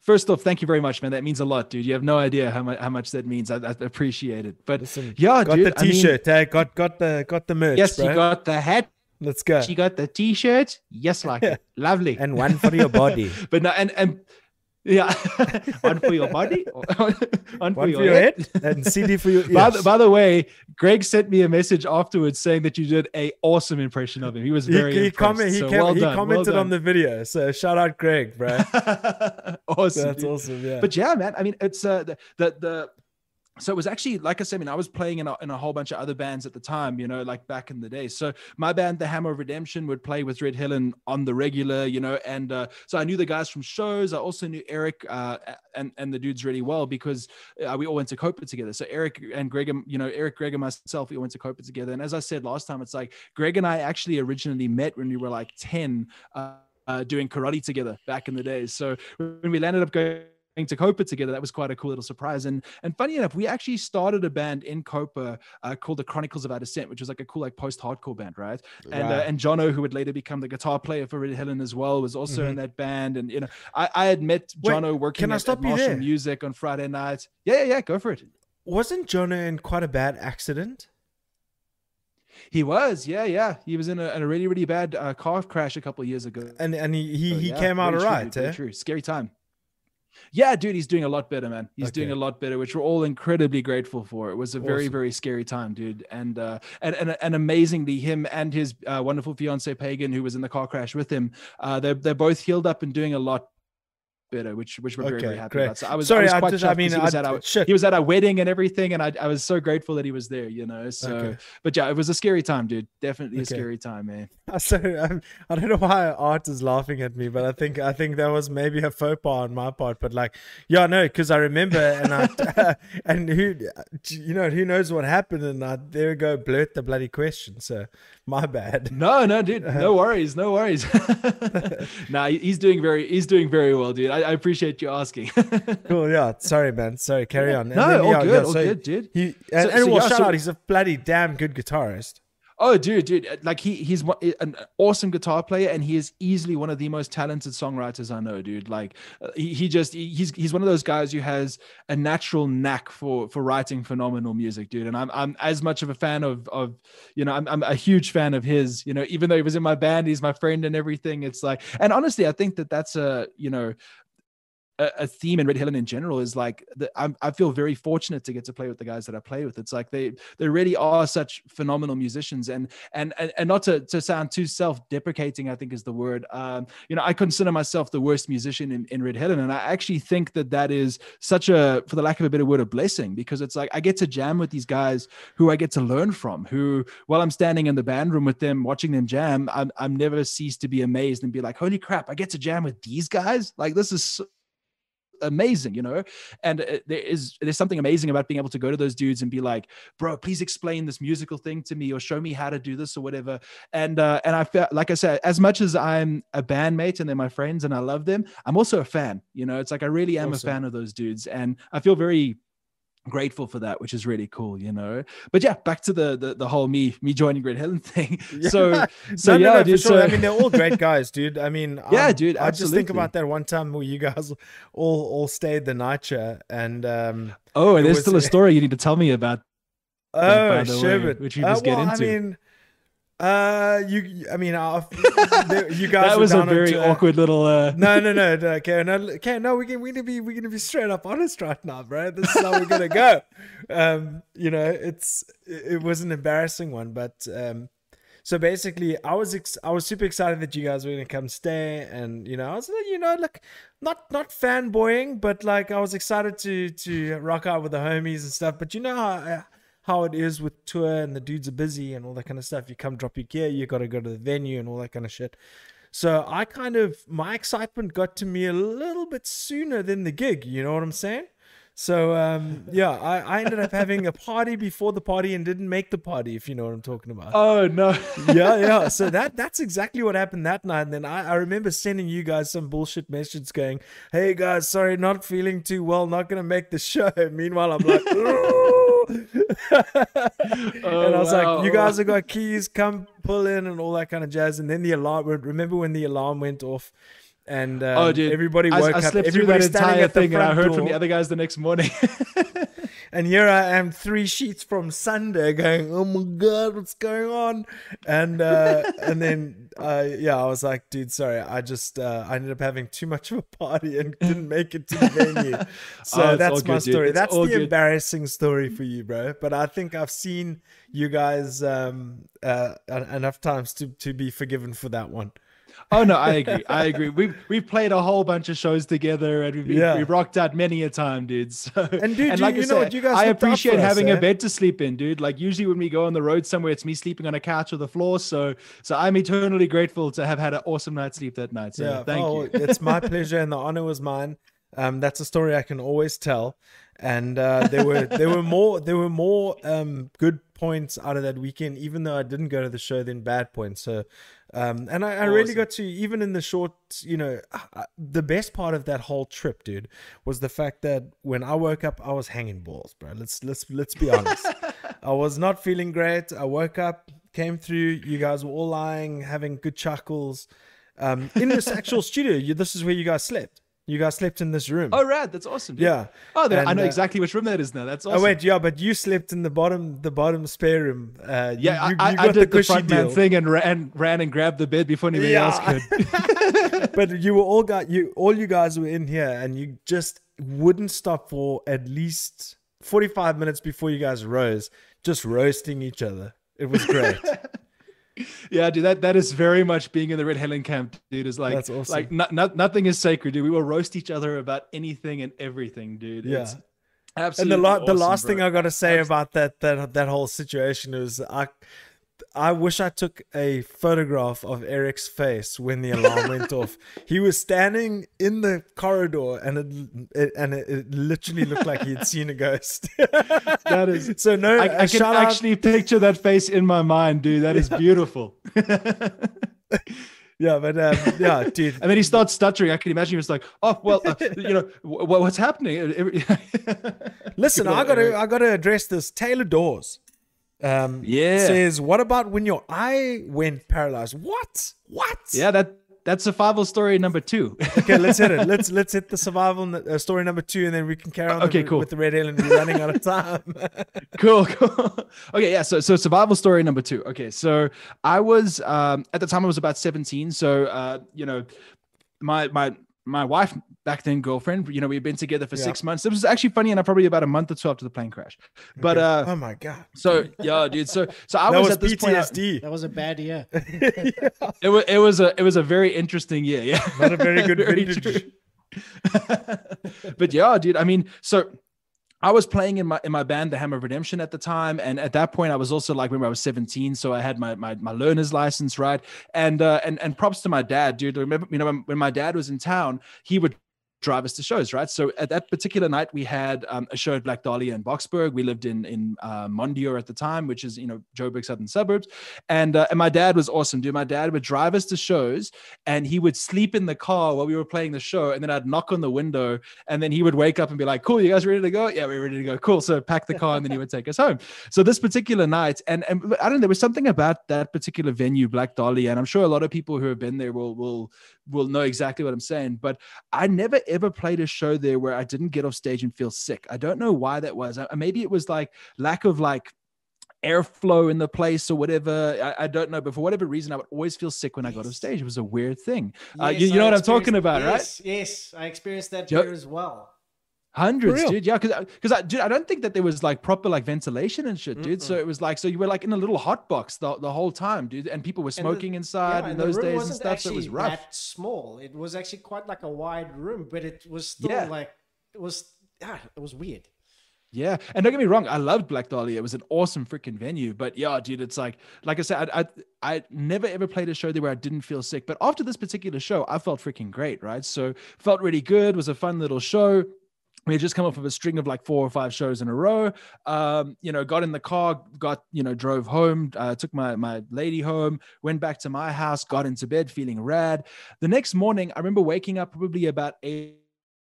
A: first off, thank you very much, man. That means a lot, dude. You have no idea how much how much that means. I, I appreciate it. But
B: Listen,
A: yeah,
B: got
A: dude.
B: the
A: I mean,
B: T-shirt, eh? Got got the got the merch,
A: yes,
B: bro.
A: you got the hat.
B: Let's go.
A: She got the t-shirt. Yes, like it. Lovely.
B: And one for your body,
A: but no, and and yeah, one for your body, one for
B: one for
A: your,
B: your
A: head.
B: head, and CD for your ears.
A: By the, by the way, Greg sent me a message afterwards saying that you did a awesome impression of him. He was very
B: he,
A: impressed.
B: comment, he,
A: so
B: came-
A: well
B: he
A: done, well
B: commented on the video, so shout out Greg, bro.
A: awesome.
B: That's
A: dude.
B: awesome. Yeah.
A: But yeah, man. I mean, it's uh the the, the so it was actually like I said, I mean, I was playing in a, in a whole bunch of other bands at the time, you know, like back in the day. So my band, The Hammer of Redemption, would play with Red Helen on the regular, you know, and uh, so I knew the guys from shows. I also knew Eric uh, and and the dudes really well because uh, we all went to Copa together. So Eric and Greg, and you know, Eric, Greg, and myself, we all went to Copa together. And as I said last time, it's like Greg and I actually originally met when we were like ten. Uh, uh, doing karate together back in the days. So when we landed up going to Copa together, that was quite a cool little surprise. And and funny enough, we actually started a band in Copa uh, called the Chronicles of Our Descent, which was like a cool like post-hardcore band, right? And uh, and Jono, who would later become the guitar player for Red Helen as well, was also
B: Mhm.
A: in that band. And you know, I, I had met
B: Wait,
A: Jono working
B: can I
A: at,
B: stop
A: at
B: you
A: Marshall
B: there?
A: Music on Friday nights. Yeah, yeah, yeah, go for it.
B: Wasn't Jono in quite a bad accident?
A: He was, yeah, yeah. He was in a, in a really, really bad uh, car crash a couple of years ago.
B: And and he he,
A: So,
B: he
A: yeah,
B: came out
A: true,
B: alright, eh?
A: True. Scary time. Yeah, dude, he's doing a lot better, man. He's doing a lot better, which we're all incredibly grateful for. It was a very, very scary time, dude. And uh, and and, and amazingly, him and his uh, wonderful fiance Pagan, who was in the car crash with him, uh, they're they're both healed up and doing a lot better, which which we're very, very happy
B: great.
A: about. So I was,
B: Sorry,
A: I was
B: I just- I mean,
A: he was
B: I-
A: at our he was at our wedding and everything, and I I was so grateful that he was there, you know. So,
B: Okay.
A: but yeah, it was a scary time, dude. Definitely a scary time, man.
B: So I'm, um, I don't know why Art is laughing at me, but I think I think that was maybe a faux pas on my part. But like, yeah, no, because I remember and I and who you know who knows what happened, and I there we go blurt the bloody question. So my bad.
A: No, no, dude. No worries. No worries. nah, he's doing very he's doing very well, dude. I, I appreciate you asking.
B: Cool, yeah. Sorry, man. Sorry. Carry on. And
A: no,
B: then,
A: all
B: yeah,
A: good,
B: yeah,
A: all
B: so
A: good, dude.
B: He and,
A: So-
B: and
A: so,
B: well,
A: yeah,
B: shout out. He's a bloody damn good guitarist.
A: Oh, dude, dude! Like he he's an awesome guitar player, and he is easily one of the most talented songwriters I know, dude. Like uh, he, he just he's he's one of those guys who has a natural knack for for writing phenomenal music, dude. And I'm I'm as much of a fan of of you know I'm I'm a huge fan of his. You know, even though he was in my band, he's my friend and everything. It's like, and honestly, I think that that's a you know a, theme in Red Helen in general is like the, I feel very fortunate to get to play with the guys that I play with. It's like they they really are such phenomenal musicians, and and and, and not to, to sound too self-deprecating, I think is the word. Um, you know, I consider myself the worst musician in, in Red Helen, and I actually think that that is such a, for the lack of a better word, a blessing because it's like I get to jam with these guys who I get to learn from. Who, while I'm standing in the band room with them, watching them jam, I'm I'm never cease to be amazed and be like, holy crap, I get to jam with these guys. Like this is so, amazing, you know. And uh, there is there's something amazing about being able to go to those dudes and be like, bro, please explain this musical thing to me or show me how to do this or whatever. And uh, and I felt like I said, as much as I'm a bandmate and they're my friends and I love them, I'm also a fan. You know, it's like I really am awesome. a fan of those dudes, and I feel very grateful for that which is really cool you know? But yeah back to the the, the whole me me joining Red Helen thing.
B: Yeah.
A: so
B: so no, yeah no, no, dude, sure. so, i mean they're all great guys dude. I mean
A: yeah dude
B: i just think about that one time where you guys all all stayed the night and um
A: oh and there's was, still a story you need to tell me about
B: oh sure
A: which you just uh, well, get into.
B: i mean uh, you. I mean, uh, you guys.
A: that was a very
B: to,
A: awkward little. Uh...
B: No, no, no, no. Okay, no, okay, no. We can. We gonna be. We're gonna be straight up honest right now, bro. This is how we're gonna go. Um, you know, it's. It was an embarrassing one, but um, so basically, I was ex- I was super excited that you guys were gonna come stay, and you know, I was like, you know, like not not fanboying, but like I was excited to to rock out with the homies and stuff. But you know how how it is with tour and the dudes are busy and all that kind of stuff. You come drop your gear, you got to go to the venue and all that kind of shit. So I kind of my excitement got to me a little bit sooner than the gig. You know what I'm saying? So um, yeah, I, I ended up having a party before the party and didn't make the party, if you know what I'm talking about.
A: Oh no.
B: yeah, yeah. So that that's exactly what happened that night. And then I, I remember sending you guys some bullshit message going, Hey guys, sorry, not feeling too well, not gonna make the show. Meanwhile, I'm like, and I was wow. like, you guys have got keys, come pull in and all that kind of jazz. And then the alarm remember when the alarm went off and um, oh, dude, everybody woke I, I up. Everybody standing at the thing, and I heard door.
A: from the other guys the next morning.
B: and here I am, three sheets from Sunday, going, "Oh my god, what's going on?" And uh, and then uh, yeah, I was like, "Dude, sorry, I just uh, I ended up having too much of a party and didn't make it to the venue." So oh, that's my good, story. That's the good. embarrassing story for you, bro. But I think I've seen you guys um, uh, enough times to to be forgiven for that one.
A: Oh no, I agree. I agree. We've we've played a whole bunch of shows together, and we've yeah. we've rocked out many a time, dude. So
B: and dude, and like you, you know what you guys
A: I appreciate having us, a eh? bed to sleep in, dude. Like usually when we go on the road somewhere, it's me sleeping on a couch or the floor. So so I'm eternally grateful to have had an awesome night's sleep that night. So yeah, thank oh, you.
B: it's my pleasure, and the honor was mine. Um, that's a story I can always tell. And uh, there were there were more there were more um, good points out of that weekend, even though I didn't go to the show, than bad points. So um, and I, I awesome. really got to even in the short, you know, uh, the best part of that whole trip, dude, was the fact that when I woke up, I was hanging balls, bro. Let's let's let's be honest. I was not feeling great. I woke up, came through. You guys were all lying, having good chuckles. Um, in this actual studio, you, this is where you guys slept. You guys slept in this room.
A: Oh, rad! That's awesome. Dude.
B: Yeah.
A: Oh, and, I know uh, exactly which room that is now. That's awesome.
B: Oh wait, yeah, but you slept in the bottom, the bottom spare room. Uh,
A: yeah, you, I, you I, did the, the front man thing and ran, ran and grabbed the bed before anybody yeah. else
B: could. but you were all got you, all you guys were in here, and you just wouldn't stop for at least forty-five minutes before you guys rose, just roasting each other. It was great.
A: yeah, dude, that that is very much being in the Red Helen camp, dude. Is like, That's awesome. like not, not, nothing is sacred, dude. We will roast each other about anything and everything, dude.
B: Yeah. It's absolutely. And the, la- awesome, the last bro. thing I got to say absolutely. about that that that whole situation is I I wish I took a photograph of Eric's face when the alarm went off. He was standing in the corridor, and it, it and it, it, literally looked like he had seen a ghost.
A: that is so. No, I, I can actually out. picture that face in my mind, dude. That is beautiful.
B: yeah, but um, yeah, dude.
A: and then he starts stuttering. I can imagine he was like, "Oh, well, uh, you know, w- what's happening?"
B: Listen, I got to, I got to address this. Taylor Dawes Um,
A: Yeah.
B: Says, what about when your eye went paralyzed? What? What?
A: Yeah, that that's survival story number two.
B: Okay, let's hit it. Let's let's hit the survival uh, story number two, and then we can carry on.
A: Okay,
B: with,
A: cool.
B: With the Red Helen, we're running out of time.
A: cool, cool. Okay, yeah. So, so survival story number two. Okay, so I was um, at the time I was about seventeen. So, uh, you know, my my my wife back then girlfriend. You know, we had been together for
B: Yeah.
A: six months. It was actually funny and i probably about a month or two after the plane crash. But
B: Okay.
A: uh,
B: oh my god,
A: so yeah, dude. So so I was,
B: was
A: at this point. I-
B: PTSD.
C: That was a bad year.
A: it was it was a it was a very interesting year. Yeah,
B: Not a very good
A: Very
B: vintage.
A: but yeah, dude. I mean, so I was playing in my in my band, The Hammer Redemption, at the time, and at that point, I was also like, remember, I was 17, so I had my my, my learner's license, right? And uh, and and props to my dad, dude. Remember, you know, when my dad was in town, he would drive us to shows, right? So at that particular night, we had um, a show at Black Dahlia in Boksburg. We lived in in uh, Mondeor at the time, which is you know Joburg southern suburbs, and uh, and my dad was awesome, dude. My dad would drive us to shows, and he would sleep in the car while we were playing the show, and then I'd knock on the window, and then he would wake up and be like, "Cool, you guys ready to go? Yeah, we're ready to go. Cool." So pack the car, and then he would take us home. So this particular night, and and I don't know, there was something about that particular venue, Black Dahlia, and I'm sure a lot of people who have been there will will will know exactly what I'm saying. But I never ever played a show there where I didn't get off stage and feel sick. I don't know why that was. I, maybe it was like lack of like airflow in the place or whatever. I, I don't know, but for whatever reason, I would always feel sick when I got off stage. It was a weird thing. Uh, you, you know what I'm talking about, right?
C: yes, Yes, I experienced that here as well.
A: Hundreds, dude. Yeah, because because I, dude, I don't think that there was like proper like ventilation and shit, dude. So it was like so you were like in a little hot box the, the whole time, dude, and people were
C: And the-
A: smoking inside
C: Yeah,
A: in those days and stuff. So it was rough.
C: That small. It was actually quite like a wide room, but it was still
A: Yeah.
C: like it was. Ah, it was weird.
A: Yeah, and don't get me wrong, I loved Black Dahlia. It was an awesome freaking venue. But yeah, dude, it's like, like I said, I, I, I never ever played a show there where I didn't feel sick. But after this particular show, I felt freaking great, right? So felt really good. Was a fun little show. We had just come off of a string of like four or five shows in a row. Um, you know, got in the car, got you know, drove home, uh, took my my lady home, went back to my house, got into bed feeling rad. The next morning, I remember waking up probably about eight.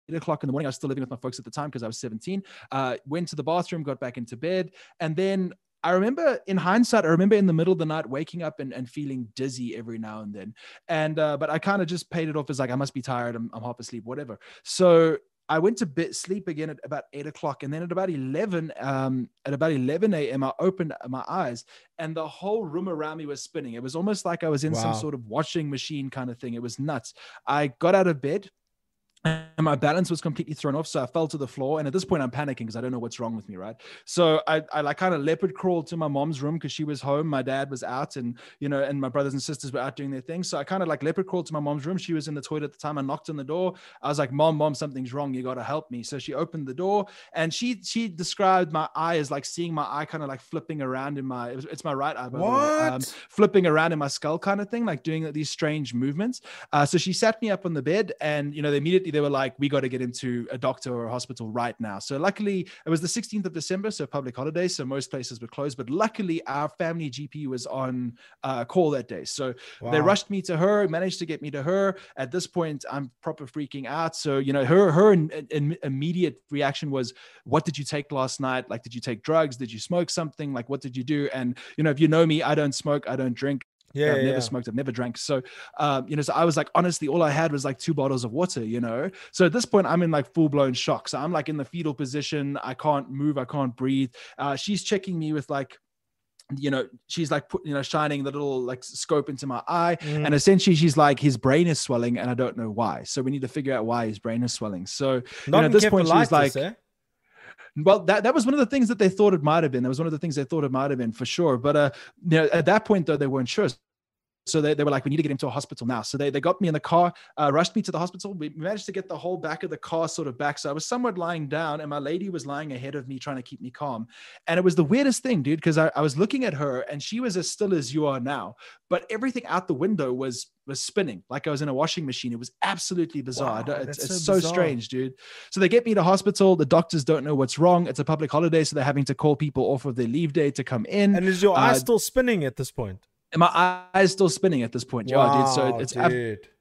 A: Eight o'clock in the morning. I was still living with my folks at the time because I was 17 uh, went to the bathroom, got back into bed, and then I remember in hindsight, I remember in the middle of the night waking up and, and feeling dizzy every now and then. And uh, but I kind of just paid it off as like I must be tired, I'm, I'm half asleep, whatever. So I went to bed, sleep again at about eight o'clock, and then at about eleven, um, at about eleven a.m., I opened my eyes, and the whole room around me was spinning. It was almost like I was in some sort of washing machine kind of thing. It was nuts. I got out of bed, and my balance was completely thrown off. So I fell to the floor. And at this point, I'm panicking because I don't know what's wrong with me, right? So I, I like kind of leopard crawled to my mom's room because she was home. My dad was out, and you know, and my brothers and sisters were out doing their thing. So I kind of like leopard crawled to my mom's room. She was in the toilet at the time. I knocked on the door. I was like, "Mom, mom, something's wrong. You got to help me." So she opened the door, and she she described my eye as like seeing my eye kind of like flipping around in my it's my right eye, way. Um, flipping around in my skull kind of thing, like doing these strange movements. Uh, so she sat me up on the bed, and you know, they immediately they were like, "We got to get into a doctor or a hospital right now." So luckily, it was the 16th of December, so public holiday, so most places were closed. But luckily, our family GP was on uh, call that day, so they rushed me to her, managed to get me to her. At this point, I'm proper freaking out. So you know, her her in, in- immediate reaction was, "What did you take last night? Like, did you take drugs? Did you smoke something? Like, what did you do?" And you know, if you know me, I don't smoke, I don't drink.
B: Yeah,
A: I've
B: yeah,
A: never
B: yeah.
A: smoked, I've never drank. So, um, you know, so I was like, honestly, all I had was like two bottles of water, you know? So at this point, I'm in like full blown shock. So I'm like in the fetal position. I can't move, I can't breathe. Uh, she's checking me with like, you know, she's like put, you know, shining the little like scope into my eye.
B: Mm.
A: And essentially, she's like, his brain is swelling, and I don't know why. So we need to figure out why his brain is swelling. So, you know, at this point, she was like,
B: eh?
A: Well, that, that was one of the things that they thought it might have been. That was one of the things they thought it might have been for sure. But uh, you know, at that point though, they weren't sure. So they, they were like, we need to get him to a hospital now. So they, they got me in the car, uh, rushed me to the hospital. We managed to get the whole back of the car sort of back. So I was somewhat lying down and my lady was lying ahead of me trying to keep me calm. And it was the weirdest thing, dude, because I, I was looking at her and she was as still as you are now, but everything out the window was was spinning like I was in a washing machine. It was absolutely bizarre.
B: Wow,
A: it's it's
B: so
A: so,
B: bizarre.
A: strange, dude. So they get me to hospital. The doctors don't know what's wrong. It's a public holiday, so they're having to call people off of their leave day to come in.
B: And is your eye
A: Uh,
B: still spinning at this point?
A: And my eyes still spinning at this point. Yeah, dude. So it's
B: dude.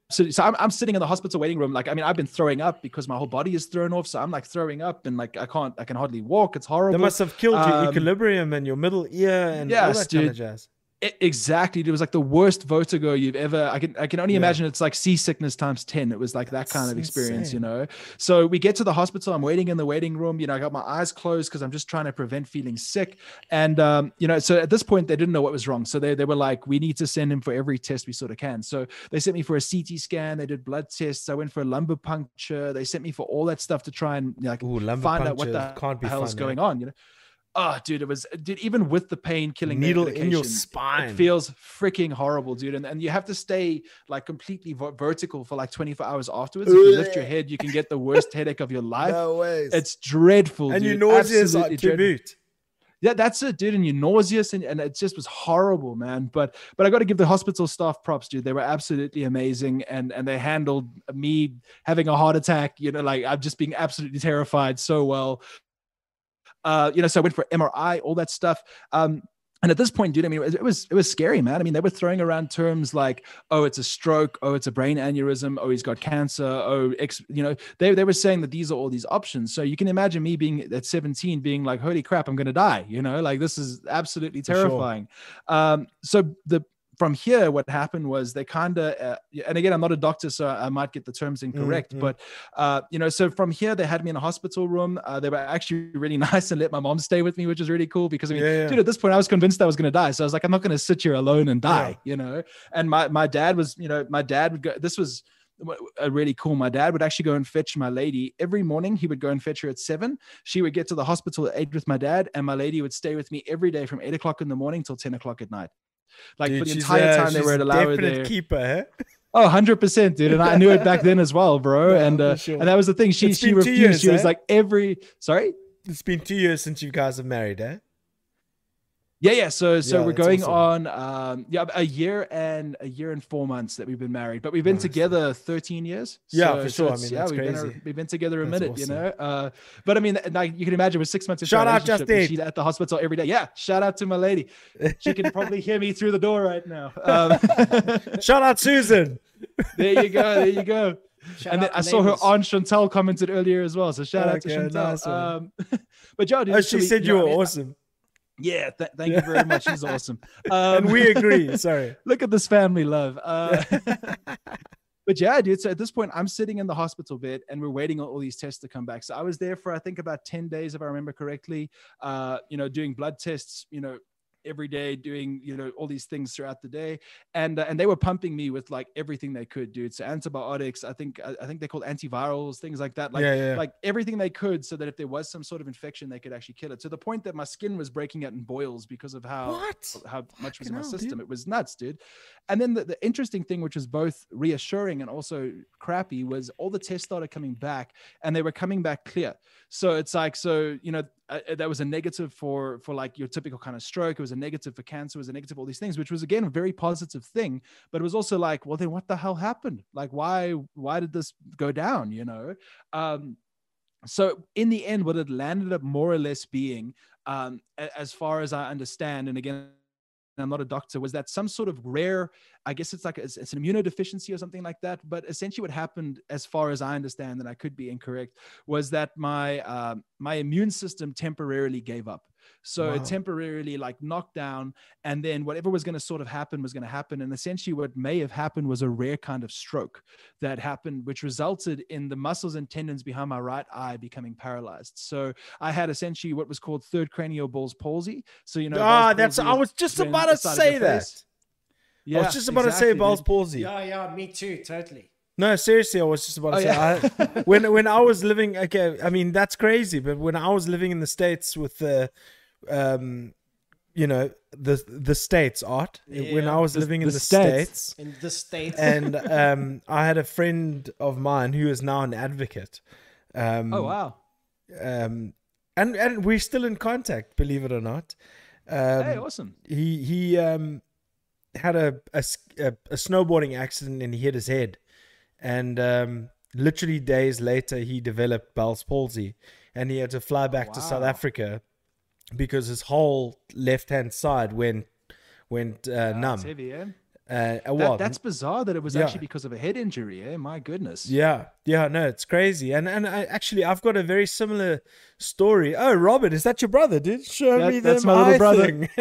A: absolutely. So I'm, I'm sitting in the hospital waiting room. Like, I mean, I've been throwing up because my whole body is thrown off. So I'm like throwing up and like I can't, I can hardly walk. It's horrible.
B: They must have killed your
A: Um,
B: equilibrium and your middle ear and all
A: yes,
B: that kind of jazz.
A: It, exactly. It was like the worst vertigo you've ever. I can I can only
B: Yeah.
A: imagine it's like seasickness times ten. It was like that kind of
B: That's
A: experience, you know. So we get to the hospital. I'm waiting in the waiting room. You know, I got my eyes closed because I'm just trying to prevent feeling sick. And um, you know, so at this point they didn't know what was wrong. So they they were like, we need to send him for every test we sort of can. So they sent me for a CT scan. They did blood tests. I went for a lumbar puncture. They sent me for all that stuff to try and like
B: Ooh,
A: find out what the
B: can't be
A: hell's
B: fun,
A: going
B: man.
A: on. You know. Oh, dude, it was dude. Even with the pain killing
B: Needle in your spine.
A: it feels freaking horrible, dude. And, and you have to stay like completely ver- vertical for like 24 hours afterwards. If you lift your head, you can get the worst headache of your life.
B: no ways.
A: It's dreadful,
B: and
A: dude.
B: you're nauseous
A: Absolutely
B: to boot.
A: Yeah, that's it, dude. And you're nauseous, and, and it just was horrible, man. But but I got to give the hospital staff props, dude. They were absolutely amazing, and and they handled me having a heart attack. You know, like I'm just being absolutely terrified so well. Uh, you know, so I went for MRI, all that stuff. Um, and at this point, dude, I mean, it was, it was scary, man. I mean, they were throwing around terms like, "Oh, it's a stroke. Oh, it's a brain aneurysm. Oh, he's got cancer. Oh, ex, you know." They they were saying that these are all these options. So you can imagine me being at 17, being like, "Holy crap, I'm gonna die!" You know, like this is absolutely
B: For sure.
A: terrifying. Um, so the from here, what happened was they kind of, uh, and again, I'm not a doctor, so I might get the terms incorrect,
B: mm.
A: but uh, you know, so from here, they had me in a hospital room. Uh, they were actually really nice and let my mom stay with me, which was really cool because I mean,
B: Yeah, yeah.
A: dude, at this point, I was convinced I was going to die. So I was like, I'm not going to sit here alone and die,
B: Yeah.
A: you know? And my, my dad was, you know, my dad would go, this was a really cool. My dad would actually go and fetch my lady every morning. He would go and fetch her at seven. She would get to the hospital at eight with my dad, and my lady would stay with me every day from eight o'clock in the morning till 10 o'clock at night. Like
B: Dude,
A: for the entire
B: a-
A: time they were at Allow there.
B: keeper, eh?
A: Oh, 100%, dude. And I knew it back then as well, bro.
B: Yeah,
A: and uh,
B: sure.
A: and that was the thing. She
B: It's
A: she refused.
B: years,
A: she was
B: eh?
A: like every sorry?
B: It's been two years since you guys have married, eh?
A: Yeah, yeah. So so
B: Yeah,
A: we're going
B: awesome.
A: on um yeah, a year and a year and four months that we've been married. But we've been
B: Nice.
A: together 13 years.
B: Yeah,
A: So-
B: for
A: so
B: sure. I mean,
A: yeah, we've been,
B: crazy.
A: we've been together a
B: That's
A: minute, you know. Uh but I mean like you can imagine we're six months
B: Shout out Justine.
A: she's at the hospital every day. Yeah, shout out to my lady. She can probably hear me through the door right now. Um,
B: Shout out Susan.
A: there you go, there you go.
C: Shout
A: and then I saw her aunt Chantal commented earlier as well. So shout out to
B: Okay,
A: Chantal.
B: nice
A: um, but yeah,
B: Oh, she said you
A: know,
B: were awesome.
A: Yeah, th- thank you very much. She's awesome. Um,
B: and we agree. Sorry.
A: look at this family love. Uh, but yeah, dude. So at this point, I'm sitting in the hospital bed and we're waiting on all these tests to come back. So I was there for I think about 10 days, if I remember correctly. Uh, you know, doing blood tests, you know, every day, doing, you know, all these things throughout the day. And uh, and they were pumping me with like everything they could, dude. So antibiotics, I think I, I think they called antivirals, things like that. Like
B: yeah, yeah.
A: like everything they could so that if there was some sort of infection they could actually kill it to the point that my skin was breaking out in boils because of how
B: what?
A: how much was in my
B: Fucking hell,
A: system
B: dude.
A: it was nuts dude and then the, the interesting thing which was both reassuring and also crappy was all the tests started coming back and they were coming back clear so it's like so you know uh, uh, that was a negative for for like your typical kind of stroke. It was a negative for cancer. It was a negative all these things which was again a very positive thing. But it was also like well then what the hell happened? Like why why did this go down you know? Um so in the end what it landed up more or less being um as far as i understand and again I'm not a doctor, was that some sort of rare, I guess it's like it's, it's an immunodeficiency or something like that. But essentially, what happened, as far as I understand, and I could be incorrect, was that my um, my immune system temporarily gave up. So
B: Wow.
A: it temporarily like knocked down, and then whatever was going to sort of happen was going to happen. And essentially, what may have happened was a rare kind of stroke that happened, which resulted in the muscles and tendons behind my right eye becoming paralyzed. So I had essentially what was called third cranial Bell's palsy. So you know,
B: ah, that's. I was just about to say
A: your
B: that.
A: face-
B: I was just about to say
A: exactly,
B: Bell's
A: dude.
B: palsy.
C: Yeah, yeah, me too, totally.
B: No, seriously, I was just about to
A: Oh,
B: say.
A: yeah.
B: I, when when I was living, okay, I mean that's crazy. But when I was living in the states with the, um, you know, the the states art. When I was
A: The-
B: living in
A: the
B: the,
A: States.
B: states,
C: In the States.
B: and um, I had a friend of mine who is now an advocate. Um,
A: Oh wow!
B: Um, and and we're still in contact, believe it or not. Um,
A: hey, awesome.
B: he he um had a a, a snowboarding accident and he hit his head and um literally days later he developed Bell's palsy and he had to fly back to South. Africa because his whole left hand side went went uh, numb
A: heavy, eh?
B: Uh, well,
A: That, that's bizarre that it was
B: Yeah.
A: actually because of a head injury. Eh? My goodness.
B: Yeah, yeah, no, it's crazy, and and I, actually, I've got a very similar story. Oh, Robert, is that your brother, dude? Show
A: That-
B: me
A: that's my little brother.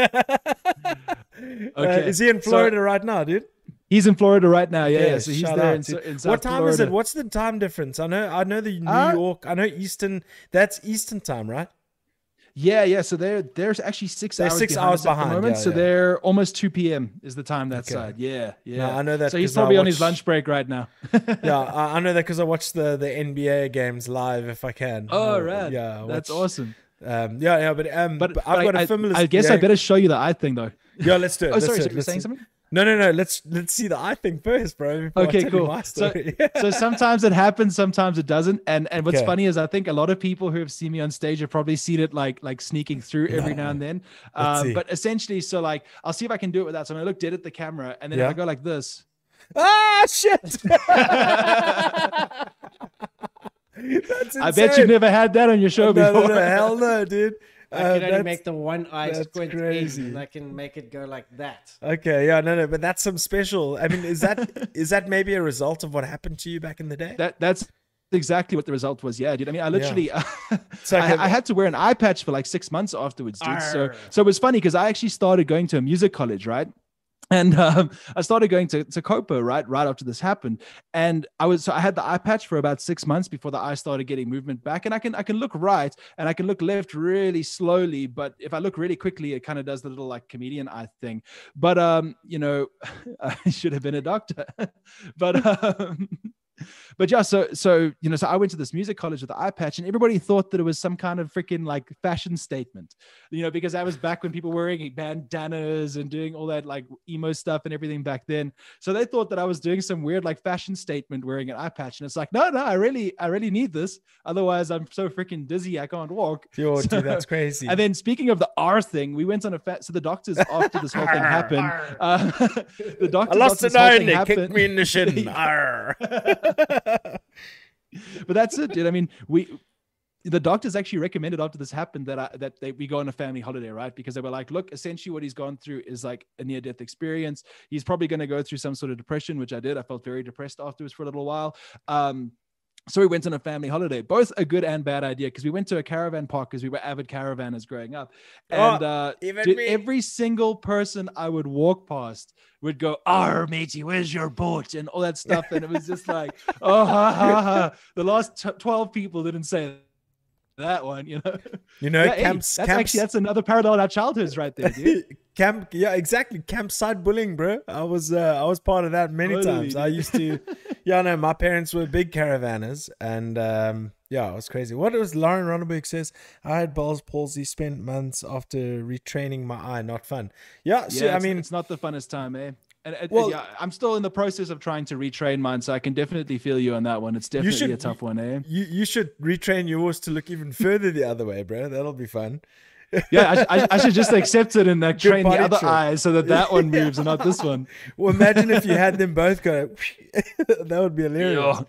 B: Uh,
A: Okay,
B: is he in
A: so-
B: Florida right now, dude?
A: He's in Florida right now. Yeah,
B: Yeah,
A: yeah, so he's there in, in
B: what time is it? What's the time difference? I know, I know the New
A: Uh,
B: York. I know Eastern. That's Eastern time, right?
A: Yeah, yeah. So they're there's actually 6
B: They're
A: hours
B: six
A: behind
B: hours
A: us at the
B: behind,
A: moment.
B: yeah,
A: so
B: yeah.
A: they're almost 2 p.m. is the time that
B: Okay.
A: side. Yeah, yeah.
B: I know that
A: So he's probably on his lunch break right now.
B: yeah, I, I know that because I watch the the NBA games live if I can.
A: oh,
B: Uh,
A: right.
B: Yeah, I
A: that's awesome.
B: Um, yeah, yeah, but um,
A: But,
B: but,
A: but
B: I've got
A: I,
B: a similar.
A: I guess
B: yeah,
A: I better show you the eye thing though.
B: Yeah, let's do it.
A: Oh,
B: let's
A: sorry, so you're saying something?
B: No, no, no. Let's let's see the eye thing first, bro.
A: Okay, cool. So, so sometimes it happens, sometimes it doesn't. And and what's
B: Okay.
A: funny is I think a lot of people who have seen me on stage have probably seen it like like sneaking through every now and then. Um, but essentially, so like I'll see if I can do it without. So I'm gonna look dead at the camera, and then
B: Yeah.
A: if I go like this,
B: ah, shit! That's
A: I bet you've never had that on your show
B: No, no,
A: before.
B: no, hell no, dude.
C: I
B: Uh,
C: can only make the one eye squint
B: crazy.
C: in, and I can make it go like that.
B: Okay, yeah, no, no, but that's some special. I mean, is that is that maybe a result of what happened to you back in the day?
A: that that's exactly what the result was. Yeah, dude. I mean, I literally,
B: So,
A: I, I had to wear an eye patch for like six months afterwards, dude. So, so it was funny because I actually started going to a music college, right? And um, I started going to, to Copa, right, right after this happened. And I was so I had the eye patch for about six months before the eye started getting movement back. And I can I can look right and I can look left really slowly, but if I look really quickly, it kind of does the little like comedian eye thing. But um, you know, I should have been a doctor. but um, but yeah, so so you know, so I went to this music college with the eye patch, and everybody thought that it was some kind of freaking like fashion statement, you know, because I was back when people were wearing bandanas and doing all that like emo stuff and everything back then. So they thought that I was doing some weird like fashion statement wearing an eye patch, and it's like, no, no, I really, I really need this, otherwise I'm so freaking dizzy I can't walk.
B: Yo,
A: So-
B: dude, that's crazy.
A: And then speaking of the R thing, we went on a fat. So the doctors after this whole thing happened, uh, the
B: I
A: doctors
B: lost
A: after
B: an eye and they
A: happened-
B: kicked me in the shin.
A: But that's it, dude. I mean, we the doctors actually recommended after this happened that I, that they, we go on a family holiday, right? Because they were like, look, essentially what he's gone through is like a near death experience. He's probably going to go through some sort of depression, which I did. I felt very depressed afterwards for a little while. Um, so we went on a family holiday, both a good and bad idea because we went to a caravan park because we were avid caravanners growing up. And
B: Oh,
A: uh, dude, every single person I would walk past would go, "Arr, matey, where's your boat?" and all that stuff. And it was just like, "Oh, ha, ha, ha." the last t- twelve people didn't say that one." You know,
B: You know,
A: Yeah, hey, that's
B: camps,
A: actually that's another parallel in our childhoods right there, dude.
B: camp. Yeah, exactly. Campsite bullying, bro. I was, uh, I was part of that many
A: Totally,
B: times. I used to, yeah, no, my parents were big caravanners, and um, yeah, it was crazy. What was Lauren Ronneberg says? I had Bell's palsy. Spent months after retraining my eye. Not fun. Yeah, so
A: yeah,
B: I mean,
A: it's not the funnest time, eh? And it-
B: Well-
A: yeah, I'm still in the process of trying to retrain mine, so I can definitely feel you on that one. It's definitely
B: should-
A: a tough one, eh?
B: you you should retrain yours to look even further the other way, bro. That'll be fun.
A: Yeah, I, I, I should just accept it and like
B: Good
A: train the other
B: trick.
A: eye so that that one moves and not this one.
B: Well, imagine if you had them both go. that would be hilarious.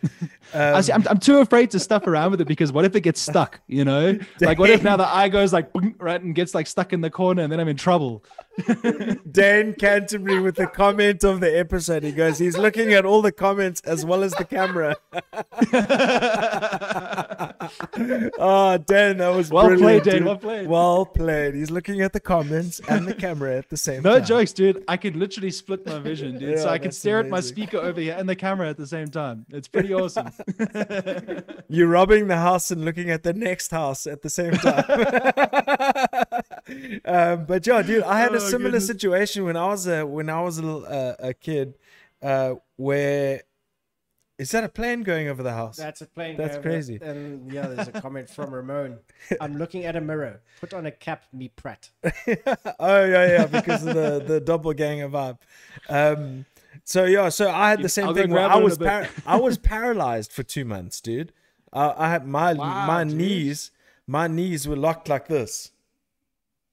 A: I
B: Um,
A: see, I'm, I'm too afraid to stuff around with it because what if it gets stuck? You know, like what if now the eye goes like right and gets like stuck in the corner and then I'm in trouble.
B: Dan Canterbury with the comment of the episode. He goes, he's looking at all the comments as well as the camera. oh, Dan, that was
A: Well
B: brilliant,
A: played, Dan,
B: dude.
A: well played.
B: Well played. He's looking at the comments and the camera at the same
A: No
B: time.
A: No jokes, dude. I can literally split my vision, dude. so I can stare at my speaker over here and the camera at the same time. It's pretty awesome.
B: You're robbing the house and looking at the next house at the same time. um, but yeah, dude, I had a
A: Oh,
B: similar
A: goodness.
B: situation when I was a when I was a, little, uh, a kid, uh, where is that a plane going over the house?
C: That's a plane.
B: That's
C: over-
B: crazy.
C: And yeah, there's a comment from Ramon. I'm looking at a mirror. Put on a cap, me Pratt.
B: oh yeah, yeah, because of the the doppelganger vibe. Um, so yeah, so I had the same
A: I'll
B: thing where I was par- I was paralyzed for two months, dude. Uh, I had my
A: Wow,
B: my
A: dude.
B: knees my knees were locked like this,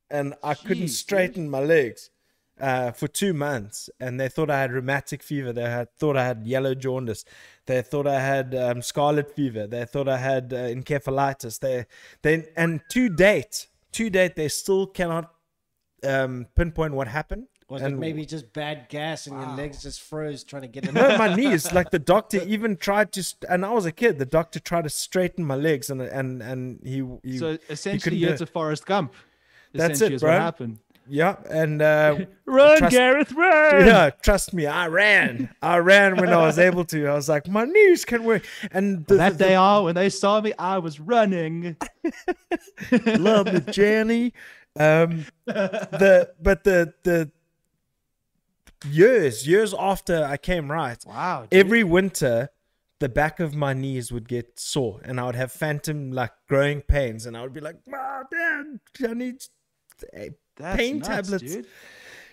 B: and I couldn't
A: Jeez, dude.
B: straighten my legs. Uh, for two months, and they thought I had rheumatic fever. They had thought I had yellow jaundice. They thought I had um, scarlet fever. They thought I had uh, encephalitis. They, they, and to date, to date, they still cannot um, pinpoint what happened.
C: Was
B: And-
C: it maybe just bad gas and your legs just froze trying to get it?
B: no, my knees. Like the doctor even tried to, st- and I was a kid. The doctor tried to straighten my legs, and and and he, he
A: So essentially,
B: couldn't
A: you're
B: do
A: to. Forrest Gump.
B: That's
A: essentially
B: it,
A: is
B: bro.
A: What happened.
B: yeah, and uh,
A: Run,
B: Trust-
A: Gareth, run!
B: yeah, trust me, I ran. I ran when I was able to. I was like, my knees can work, and the,
A: That
B: the,
A: day on, when they saw me, I was running.
B: love the journey. Um, the but the the years years after I came right,
A: Wow. dude.
B: every winter the back of my knees would get sore and I would have phantom like growing pains and I would be like, oh, man, I need eh,
A: That's
B: pain
A: nuts,
B: tablets.
A: dude.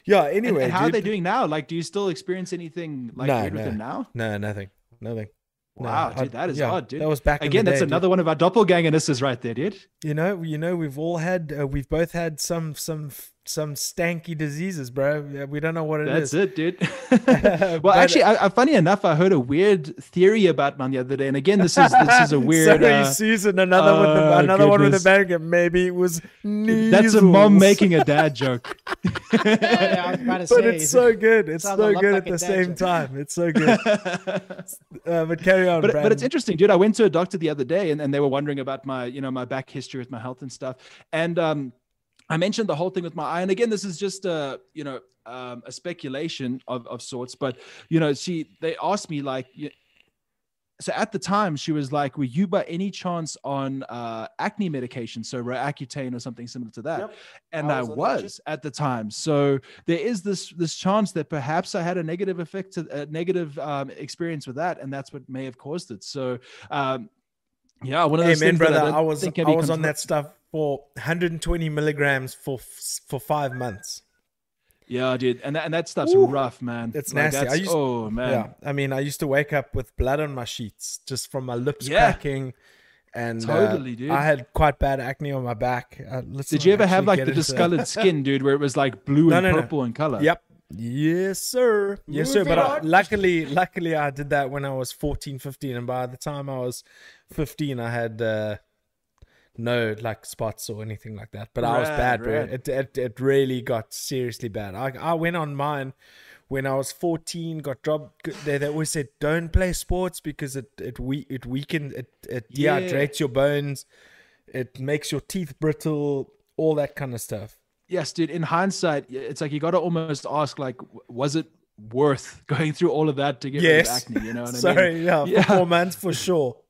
B: Yeah, anyway.
A: and how are they doing now? Like, do you still experience anything like
B: No,
A: weird with them now?
B: No, nothing. Nothing.
A: Wow,
B: I-
A: dude, that is
B: yeah,
A: odd, dude.
B: That was back in
A: Again,
B: the
A: that's
B: day, dude.
A: another one of our doppelgangernesses right there, dude.
B: You know, you know, we've all had, uh, we've both had some, some, some stanky diseases, bro. Yeah, We don't know what it
A: That's
B: is.
A: it, dude.
B: But-
A: well, actually, I, I, funny enough, I heard a weird theory about man the other day, and again, this is this is a weird.
B: Sorry,
A: uh,
B: Susan. Another with the,
A: oh,
B: another one with the
A: goodness.
B: bang. Maybe it was
A: that's a mom making a dad joke.
C: yeah, I was about to
B: But
C: say.
B: it's so good. It's so good
C: like
B: at the same
C: joke.
B: time. It's so good. uh, but carry on,
A: but, but it's interesting, dude. I went to a doctor the other day, and, and they were wondering about my, you know, my back history with my health and stuff. And um, I mentioned the whole thing with my eye. And again, this is just a, you know, um, a speculation of, of sorts. But you know, she they asked me like, so at the time she was like, "Were you by any chance on uh, acne medication, so Roaccutane or something similar to that?"
C: Yep.
A: And
C: I
A: I
C: was on
A: was, at the time. So there is this this chance that perhaps I had a negative effect, to, a negative um, experience with that, and that's what may have caused it. So. Um, yeah, one of
B: Hey
A: those
B: man,
A: things that
B: brother,
A: don't
B: I was I was on that stuff for 120 milligrams for for five months.
A: Yeah, dude, and that, and that stuff's
B: Ooh,
A: rough, man.
B: that's nasty. I used-
A: oh man,
B: Yeah, I mean, I used to wake up with blood on my sheets just from my lips
A: Yeah.
B: cracking. And uh,
A: Totally, dude.
B: I had quite bad acne on my back. Uh,
A: Did you ever have like the
B: into that.
A: discolored skin, dude, where it was like blue
B: No,
A: and
B: no, no.
A: purple in color?
B: Yep. Yes, sir. Yes, sir. But I, luckily, luckily, I did that when I was 14, 15. And by the time I was 15, I had uh, no like spots or anything like that. But I was
A: Rad,
B: bad, bro. It, it, it really got seriously bad. I, I went on mine when I was 14, got dropped. They, they always said, don't play sports because it, it, we, it weakens, it, it
A: Yeah.
B: dehydrates your bones, it makes your teeth brittle, all that kind of stuff.
A: Yes, dude. In hindsight, it's like you got to almost ask, like, was it worth going through all of that to get
B: Yes.
A: rid of acne? You know what I
B: Sorry,
A: mean?
B: yeah,
A: Yeah.
B: for four months for sure.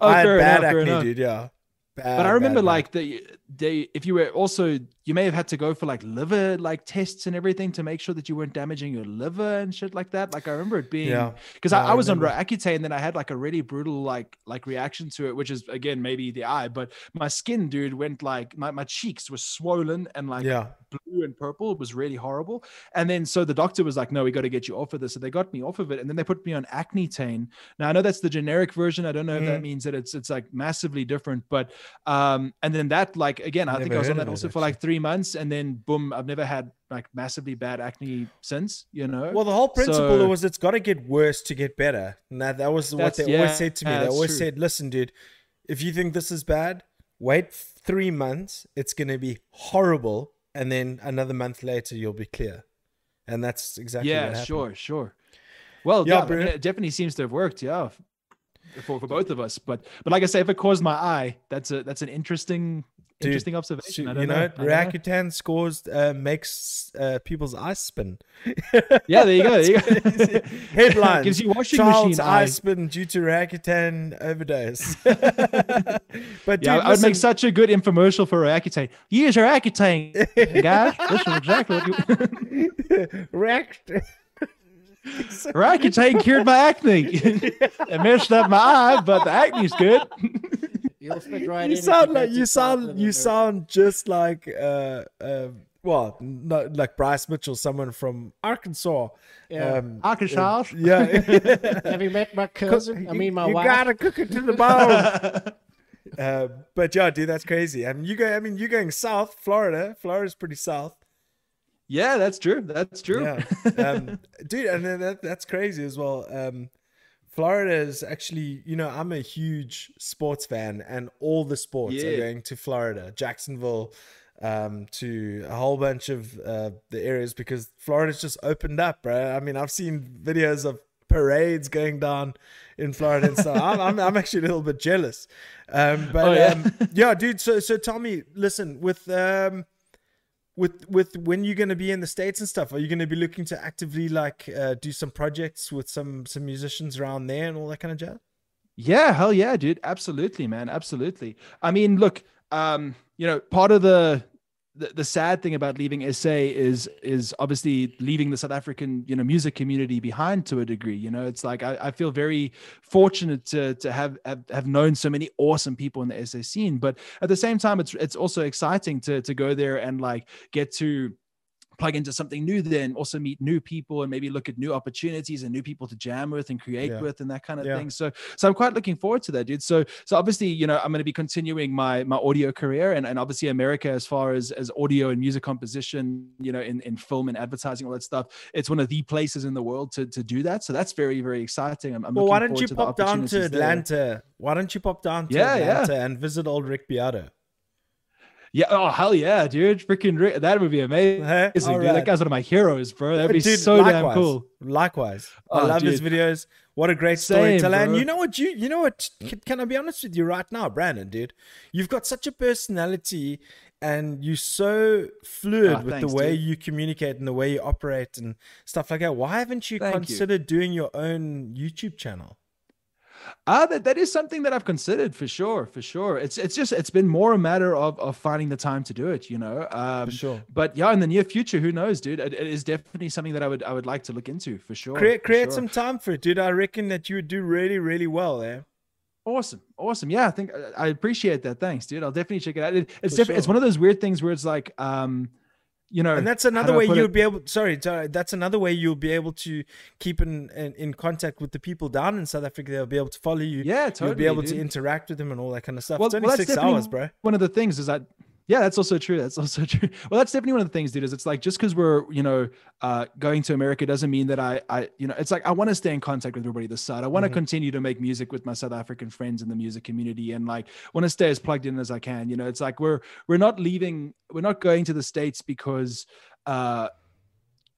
A: Oh,
B: I had bad
A: enough,
B: acne, dude. Yeah, bad,
A: But I remember
B: bad,
A: like the they if you were also you may have had to go for like liver like tests and everything to make sure that you weren't damaging your liver and shit like that. Like I remember it being because
B: Yeah,
A: I,
B: I
A: I was on
B: remember.
A: Roaccutane and then I had like a really brutal like like reaction to it, which is again maybe the eye, but my skin, dude, went like my, my cheeks were swollen and like
B: yeah,
A: blue and purple. It was really horrible. And then so the doctor was like, no, we got to get you off of this. So they got me off of it. And then they put me on Acnetane. Now I know that's the generic version. I don't know if that
B: Mhm.
A: means that it's it's like massively different. But um, and then that like again, I think I was on that also for like three months, and then boom, I've never had like massively bad acne since, you know.
B: Well, the whole principle
A: So-
B: was it's got to get worse to get better. And that, that was what they
A: yeah,
B: always said to me.
A: yeah,
B: they always
A: true.
B: said, listen, dude, if you think this is bad, wait three months. It's going to be horrible. And then another month later, you'll be clear. And that's exactly
A: yeah, sure, sure. Well,
B: Yeah,
A: yeah, it definitely seems to have worked. Yeah, for, for both of us. But but like I say, if it caused my eye, that's a that's an interesting
B: Dude,
A: interesting
B: So,
A: observation. I don't
B: you know,
A: know. Know.
B: Scores uh, makes uh, people's eyes spin.
A: Yeah, there you go. There you go.
B: Crazy. Headlines.
A: Gives you washing
B: Child's
A: machine
B: eye spin due to Roaccutane overdose. but dude,
A: Yeah, I would make such a good infomercial for Accutane. Use Accutane, guys. This is exactly what you.
B: Roac-
A: Accutane cured my acne. it messed up my eye, but the acne's good.
C: You'll fit right
B: you
C: in if
B: sound like you sound you sound just like uh uh well no, like Bryce Mitchell, someone from Arkansas.
C: Yeah.
B: Um,
A: Arkansas.
B: yeah.
C: Have you met my cousin? I mean, my
B: you
C: wife.
B: gotta cook it to the bone. uh, but yeah, dude, that's crazy. I mean, you go. I mean, you're going south, Florida. Florida's pretty south.
A: Yeah, that's true. That's true.
B: Yeah, um, dude, and then that, that's crazy as well. Um, Florida is actually, you know, I'm a huge sports fan, and all the sports are going to Florida, Jacksonville, um, to a whole bunch of uh, the areas because Florida's just opened up, bro. I mean, I've seen videos of parades going down in Florida and stuff. I'm, I'm, I'm actually a little bit jealous. Um, but
A: Oh, yeah.
B: um, yeah, dude. So so tell me, listen, with um, with with when you're going to be in the states and stuff, are you going to be looking to actively like uh, do some projects with some some musicians around there and all that kind of jazz?
A: Yeah, hell yeah, dude. Absolutely, man. Absolutely. I mean, look, um, you know, part of the the, the sad thing about leaving SA is is obviously leaving the South African, you know, music community behind to a degree. You know, it's like I, I feel very fortunate to to have, have have known so many awesome people in the SA scene. But at the same time, it's it's also exciting to to go there and like get to plug into something new then also meet new people and maybe look at new opportunities and new people to jam with and create
B: Yeah.
A: with and that kind of
B: Yeah.
A: thing so so i'm quite looking forward to that dude so so obviously you know i'm going to be continuing my my audio career and, and obviously america as far as as audio and music composition you know in, in film and advertising all that stuff it's one of the places in the world to to do that so that's very very exciting i'm, I'm
B: Well, why don't you pop down to
A: opportunities there.
B: Atlanta? Why don't you pop down to
A: yeah.
B: Atlanta and visit old Rick Beato?
A: Yeah oh hell yeah dude freaking Rick- that would be amazing
B: Hey,
A: dude.
B: alright.
A: that guy's one of my heroes bro that'd be
B: Dude,
A: so damn cool
B: Likewise, I
A: Oh,
B: love his videos. What a great
A: Same,
B: storyteller! And you know what? You you know what? Can, can I be honest with you right now, Brandon? Dude, you've got such a personality, and you're so fluid
A: Ah,
B: with
A: thanks,
B: the way
A: dude.
B: you communicate and the way you operate and stuff like that. Why haven't you
A: Thank you.
B: considered doing your own YouTube channel?
A: Ah, that, that is something that I've considered for sure, for sure. It's it's just it's been more a matter of of finding the time to do it, you know. Um,
B: For sure.
A: But yeah, in the near future, who knows, dude? It, it is definitely something that I would I would like to look into for sure.
B: Create
A: for
B: create
A: sure.
B: some time for it, dude. I reckon that you would do really really well eh? there.
A: Awesome, awesome. Yeah, I think I appreciate that. Thanks, dude. I'll definitely check it out. It, it's
B: For
A: different. It's one of those weird things where it's like, um, you know,
B: and that's another way you'll
A: it?
B: be able sorry, sorry that's another way you'll be able to keep in, in in contact with the people down in south africa they'll be able to follow you
A: Yeah, totally.
B: you'll be able
A: dude.
B: to interact with them and all that kind of stuff
A: Well,
B: it's only
A: well,
B: six hours bro
A: One of the things is that, yeah, that's also true. That's also true. Well, that's definitely one of the things, dude. Is it's like just because we're, you know, uh, going to America doesn't mean that I, I, you know, it's like I want to stay in contact with everybody this side. I want to
B: Mhm.
A: continue to make music with my South African friends in the music community, and like want to stay as plugged in as I can. You know, it's like we're we're not leaving, we're not going to the states because. uh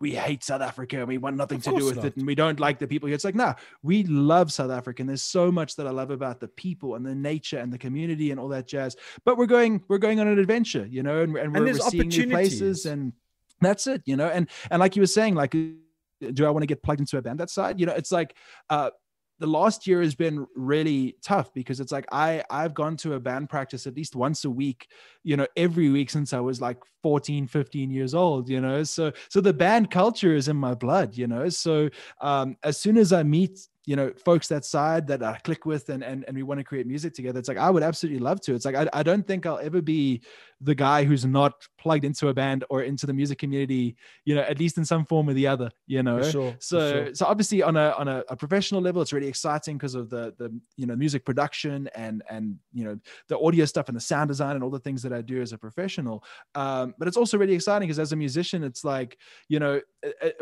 A: we hate South Africa and we want nothing
B: Of
A: to do with
B: not.
A: it and we don't like the people here. It's like, nah, we love South Africa and there's so much that I love about the people and the nature and the community and all that jazz. But we're going, we're going on an adventure, you know, and, and we're,
B: there's
A: we're seeing new places and that's it, you know. And and like you were saying, like, do I want to get plugged into a band that side? You know, it's like uh the last year has been really tough because it's like I I've gone to a band practice at least once a week, you know, every week since I was like 14, 15 years old, you know. So so the band culture is in my blood, you know. So um as soon as I meet you know folks that side that I click with and and, and we want to create music together it's like I would absolutely love to it's like I, I don't think I'll ever be the guy who's not plugged into a band or into the music community you know at least in some form or the other you know
B: sure
A: so
B: sure.
A: so obviously on a on a, a professional level it's really exciting because of the the you know music production and and you know the audio stuff and the sound design and all the things that i do as a professional um but it's also really exciting because as a musician it's like you know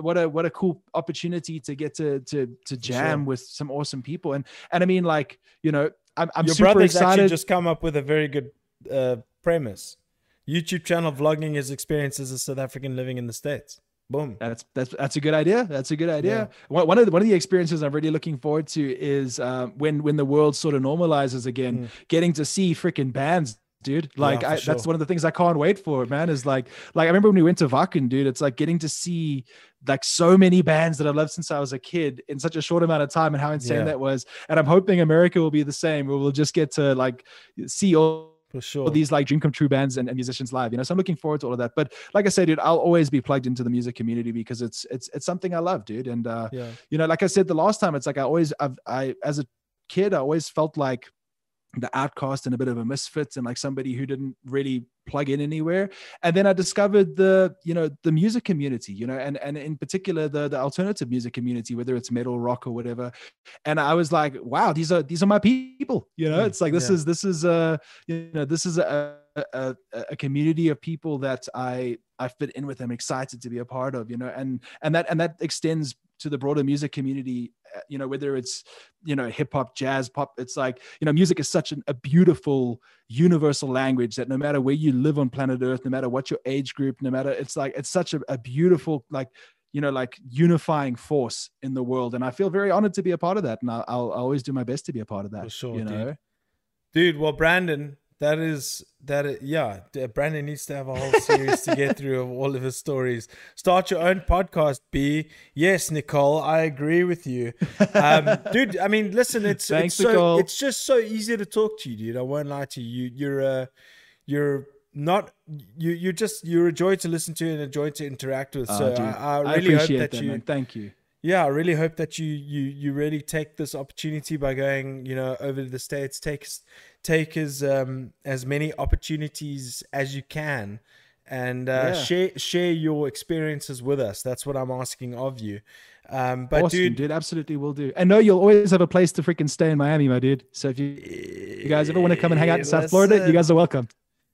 A: what a what a cool opportunity to get to to to jam
B: sure.
A: with some awesome people and and i mean like you know i'm, I'm
B: your
A: super
B: brother's actually just come up with a very good uh, premise youtube channel vlogging his experiences as a south african living in the states boom
A: That's that's that's a good idea. That's a good idea.
B: Yeah.
A: One, one of the, one of the experiences I'm really looking forward to is um, when when the world sort of normalizes again, getting to see freaking bands, dude. Like
B: Mm. for
A: I, that's one of the things I can't wait for, man. Is like like I remember when we went to Wacken, dude. It's like getting to see like so many bands that I've loved since I was a kid in such a short amount of time, and how insane
B: Yeah.
A: that was. And I'm hoping America will be the same, where we'll just get to like see all
B: for sure.
A: these like dream come true bands and, and musicians live you know so i'm looking forward to all of that. But like i said dude i'll always be plugged into the music community because it's it's it's something i love dude. And uh
B: yeah.
A: you know like i said the last time it's like i always i've i as a kid i always felt like the outcast and a bit of a misfit and like somebody who didn't really plug in anywhere. And then i discovered the you know the music community you know and and in particular the the alternative music community whether it's metal rock or whatever. And i was like wow these are these are my people you know?
B: Mm,
A: it's like this
B: yeah.
A: is this is a, you know this is a, a a community of people that i i fit in with i'm excited to be a part of you know? And and that and that extends to the broader music community uh, you know, whether it's you know hip hop, jazz, pop. It's like you know, music is such an, a beautiful universal language that no matter where you live on planet Earth, no matter what your age group, no matter it's like it's such a, a beautiful like you know like unifying force in the world and i feel very honored to be a part of that and i'll, I'll always do my best to be a part of that
B: For sure,
A: you know
B: dude. dude well brandon that is that is, yeah brandon needs to have a whole series to get through of all of his stories. Start your own podcast b. Yes nicole i agree with you. Um dude i mean listen it's
A: Thanks,
B: it's so
A: Nicole.
B: it's just so easy to talk to you dude. I won't lie to you. You're uh you're not you you're just you're a joy to listen to and a joy to interact with.
A: Oh,
B: so I, I really hope
A: appreciate
B: that,
A: that
B: you
A: man. thank you.
B: Yeah i really hope that you you you really take this opportunity by going you know over to the states take take as um as many opportunities as you can and uh,
A: Yeah.
B: share share your experiences with us that's what i'm asking of you um but
A: awesome,
B: dude
A: dude, absolutely will do. And know you'll always have a place to freaking stay in Miami, my dude. So if you, you guys ever want to come and hang out in South Florida, you guys are welcome.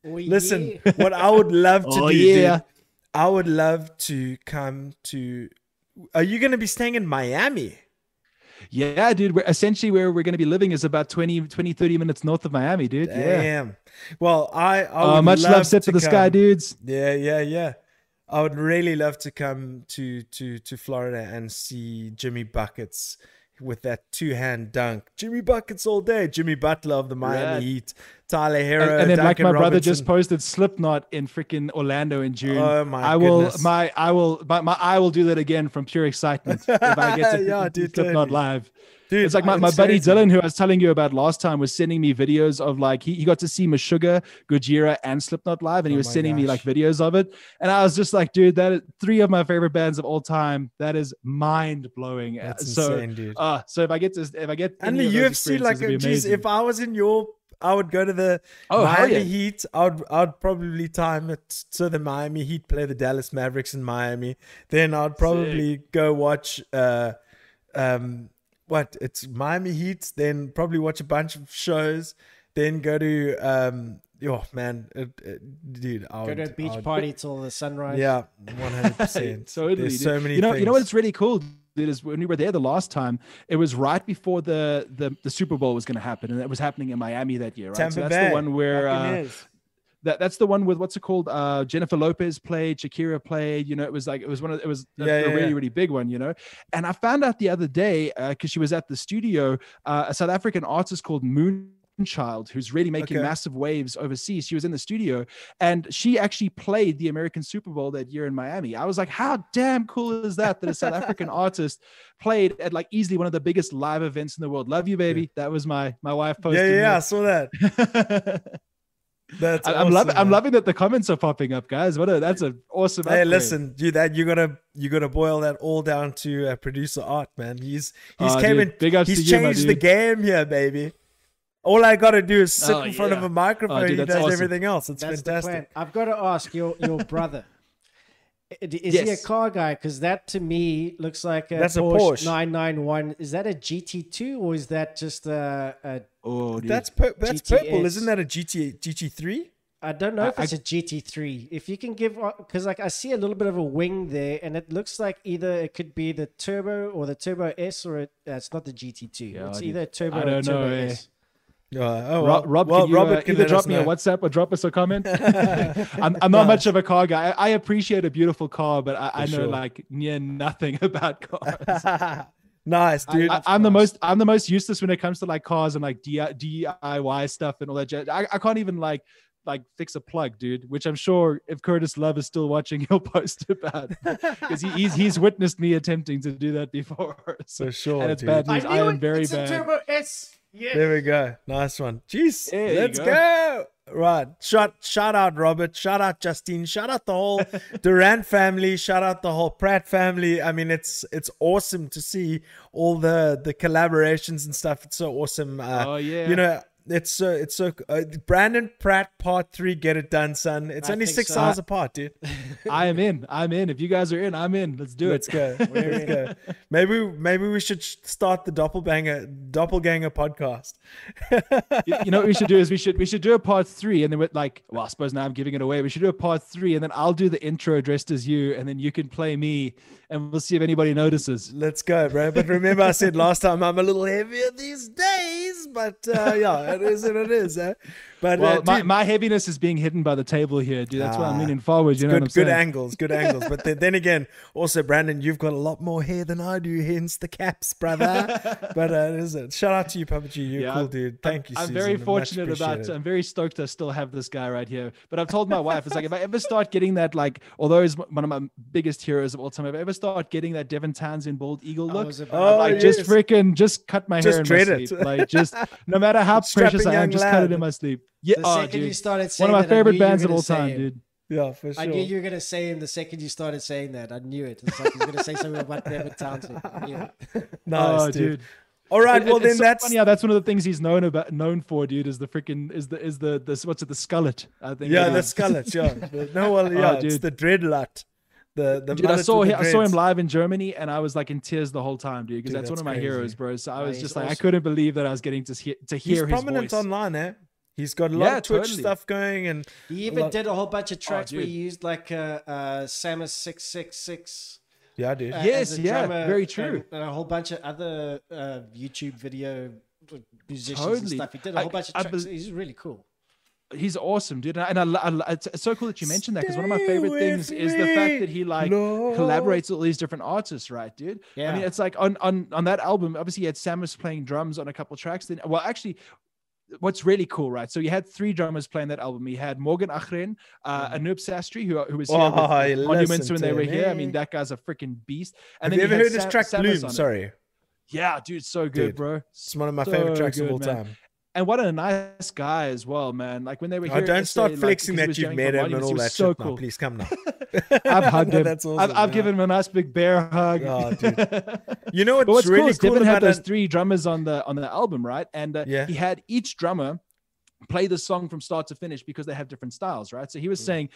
C: Oh,
B: listen what i would love to
A: Oh,
B: do
A: yeah.
B: dude, i would love to come to are you going to be staying in miami
A: Yeah, dude. We're essentially where we're going to be living is about 20, 20, 30 minutes north of Miami, dude. Yeah.
B: Damn. Well, I, I
A: Uh, much love,
B: love
A: set
B: to
A: for the sky, dudes.
B: Yeah, yeah, yeah. I would really love to come to to to Florida and see Jimmy Buckets with that two hand dunk. Jimmy Buckets all day. Jimmy Butler of the Miami. Heat. Tyler
A: And,
B: Herro.
A: and then, like
B: Duncan
A: my brother just posted, Slipknot in freaking Orlando in June.
B: Oh, my
A: I will,
B: goodness.
A: my, I will, my, my, I will do that again from pure excitement if I get to
B: Yeah, dude,
A: Slipknot
B: totally.
A: live.
B: Dude,
A: It's like my, my buddy. Dylan, who I was telling you about last time, was sending me videos of like he, he got to see Meshuggah, Gojira, and Slipknot live, and he
B: Oh
A: was sending me like videos of it. And I was just like, dude, that is three of my favorite bands of all time. That is mind blowing.
B: That's
A: so,
B: insane, dude.
A: uh, so if I get to, if I get
B: and
A: any
B: the UFC, like,
A: experiences, it'd be
B: geez, if I was in your, I would go to the
A: Oh,
B: Miami
A: yeah.
B: Heat. I'd, I'd probably time it so the Miami Heat play the Dallas Mavericks in Miami. Then I'd probably go watch, uh, um, what it's Miami Heat. Then probably watch a bunch of shows. Then go to, um, oh man, it, it, dude, I would, Go
C: to a
B: I
C: beach
B: would-
C: party till the sunrise.
B: Yeah, one hundred percent.
A: totally.
B: There's
A: dude.
B: so many.
A: You know, you know what's really cool. Dude, is when we were there the last time, it was right before the the, the Super Bowl was going to happen, and it was happening in Miami that year, right?
B: Tampa
A: so that's
B: Bay
A: the one where uh, that that's the one with what's it called? Uh, Jennifer Lopez played, Shakira played. You know, it was like it was one of it was a,
B: Yeah,
A: a really
B: yeah.
A: really big one. You know, and I found out the other day because she was at the studio, uh, a South African artist called Moonchild, who's really making
B: Okay.
A: massive waves overseas. She was in the studio, and she actually played the American Super Bowl that year in Miami. I was like, how damn cool is that that a South African artist played at like easily one of the biggest live events in the world? Love you, baby. That was my my wife
B: yeah,
A: posted.
B: yeah, yeah, I
A: that.
B: saw that. That's
A: I- I'm
B: awesome,
A: loving. I'm loving that the comments are popping up, guys. What a that's an awesome.
B: Hey,
A: upgrade.
B: listen, dude, that you gotta you gotta boil that all down to uh, producer art, man. He's he's
A: Oh,
B: came
A: dude,
B: in,
A: big ups
B: he's
A: to you,
B: changed the game here, baby. All I gotta do is sit
A: Oh,
B: in front of a microphone.
A: Oh, dude,
B: he does
A: awesome.
B: everything else. It's
C: That's
B: fantastic.
C: I've got to ask your your brother. I- Is he a car guy? Because that to me looks like a
B: That's a
C: Porsche,
B: Porsche.
C: 991. Is that a GT2 or is that just a, a
A: Oh, dude.
B: That's pur- that's purple, isn't that a GT GT3?
C: I don't know if it's a GT3. If you can give, because like I see a little bit of a wing there, and it looks like either it could be the Turbo or the Turbo S, or it, uh, it's not the GT2.
A: Yeah,
C: it's
A: I
C: either a Turbo
A: I
C: or
A: don't
C: Turbo
A: know, eh.
C: S.
B: Uh, oh,
A: Rob,
B: well,
A: Rob,
B: well,
A: can you
B: Robert
A: uh,
B: can
A: either drop
B: us
A: me a. WhatsApp or drop us a comment? I'm, I'm not much of a car guy. I, I appreciate a beautiful car, but I, I know
B: sure.
A: like near nothing about cars.
B: nice, dude.
A: I, am the most I'm the most useless when it comes to like cars and like DIY stuff and all that. jazz. I, I can't even like like fix a plug, dude. Which I'm sure if Curtis Love is still watching, he'll post about because he, he's he's witnessed me attempting to do that before. So,
B: For sure,
A: and it's
B: dude.
A: bad news. I,
C: knew
A: am
C: it.
A: very
C: it's
A: bad.
C: A Turbo S. Yeah.
B: There we go. Nice one. Jeez.
A: There
B: let's go.
A: go.
B: Right. Shout shout out Robert. Shout out Justine. Shout out the whole Durant family. Shout out the whole Pratt family. I mean, it's it's awesome to see all the the collaborations and stuff. It's so awesome. Uh,
A: Oh, yeah.
B: You know, it's so it's so uh, Brandon Pratt part three. Get it done, son. It's
C: I
B: only six
C: so.
B: hours apart, dude.
A: I am in. I'm in. If you guys are in, I'm in. Let's do
B: Let's
A: it.
B: go. Let's go. Maybe maybe we should start the doppelganger doppelganger podcast.
A: you, you know what we should do is we should we should do a part three and then with like well I suppose now I'm giving it away. We should do a part three and then I'll do the intro dressed as you and then you can play me and we'll see if anybody notices.
B: Let's go, bro. But remember, I said last time I'm a little heavier these days. But uh, yeah, it is what it is. Eh? But uh,
A: Well, my,
B: dude,
A: my heaviness is being hidden by the table here, dude. That's why I'm
B: Ah,
A: leaning forward. You know what I'm
B: good, good angles, good angles. But then, then again, also Brandon, you've got a lot more hair than I do, hence the caps, brother. but uh, it is it. Shout out to you, PUBG. You're
A: Yeah,
B: cool,
A: I'm-
B: dude. Thank you.
A: I'm
B: Susan.
A: very
B: Much
A: fortunate about.
B: appreciated.
A: I'm very stoked to still have this guy right here. But I've told my wife, it's like if I ever start getting that, like, although he's one of my biggest heroes of all time, if I ever start getting that Devin Townsend bald eagle look, I'm
B: Oh,
A: like
B: yes.
A: just freaking just cut my
B: Just
A: hair in
B: dread
A: my
B: it.
A: Like just no matter how precious I am, just cut it in my sleep. Yeah,
C: The
A: oh,
C: second you
A: dude.
C: started
A: one of my
C: that,
A: favorite
C: knew you were
A: bands of all time,
C: him.
A: dude.
B: Yeah, for sure.
C: I knew you were gonna say him the second you started saying that. I knew it. It's like he's gonna say something about David Townsend. I knew it.
B: nice,
A: oh,
B: dude.
A: dude.
B: All right,
A: It-
B: well
A: it's
B: then
A: so
B: that's
A: funny how that's one of the things he's known about, known for, dude. Is the freaking is the is the the what's it the skullet? I think.
B: yeah, the
A: is.
B: skullet. Yeah, The- no, well, yeah, it's
A: dude.
B: the dreadlut. The the
A: Dude, I saw him,
B: the
A: I saw him live in Germany, and I was like in tears the whole time, dude. Because
B: Dude,
A: that's, one of my
B: crazy.
A: heroes, bro. So I was
C: he's
A: just like, I couldn't believe that I was getting to hear to
B: He's
A: hear his
B: prominent
A: voice.
B: online, eh? He's got a lot
A: Yeah,
B: of Twitch
A: totally.
B: stuff going, and
C: He even
B: lot-
C: did a whole bunch of tracks where
A: dude.
C: he used like uh, uh, Samus six six six.
B: yeah, dude.
C: uh,
A: Yes, yeah, very true.
C: And, and a whole bunch of other uh, YouTube video musicians
A: Totally.
C: and stuff. He did a whole bunch of
A: I
C: tracks.
A: bel-
C: He's really cool.
A: He's awesome, dude. And I, and I, I it's, it's so cool that you mentioned that because one of my favorite
B: with
A: things is the fact that he like
B: Lord.
A: collaborates with all these different artists, right, dude?
C: Yeah.
A: I mean, it's like on on on that album. Obviously, he had Samus playing drums on a couple tracks. Then, well, actually. What's really cool, right? So you had three drummers playing that album. You had Morgan Ågren, uh, Anup Sastry, who, who was here
B: Mm-hmm. Oh,
A: with Monuments when they were here. I mean,
B: eh?
A: that guy's a freaking beast.
B: Have
A: then
B: you ever heard his
A: Sam-
B: track
A: Samus
B: Bloom? Sorry,
A: Yeah, dude, so good,
B: Dude,
A: bro.
B: it's one of my favorite
A: So
B: tracks of all
A: man.
B: time.
A: And what a nice guy as well, man. Like when they were here.
B: Oh, don't start
A: yesterday, like,
B: flexing that you've met him and all that
A: so
B: shit. Now,
A: cool.
B: please come now.
A: I've hugged him.
B: That's awesome.
A: I've, I've given him a nice big bear hug.
B: Oh, dude. You know what's,
A: what's
B: really
A: cool
B: cool
A: Devin had those
B: that?
A: three drummers on the on the album, right? And uh,
B: Yeah.
A: he had each drummer play the song from start to finish because they have different styles, right? So he was
B: Mm.
A: saying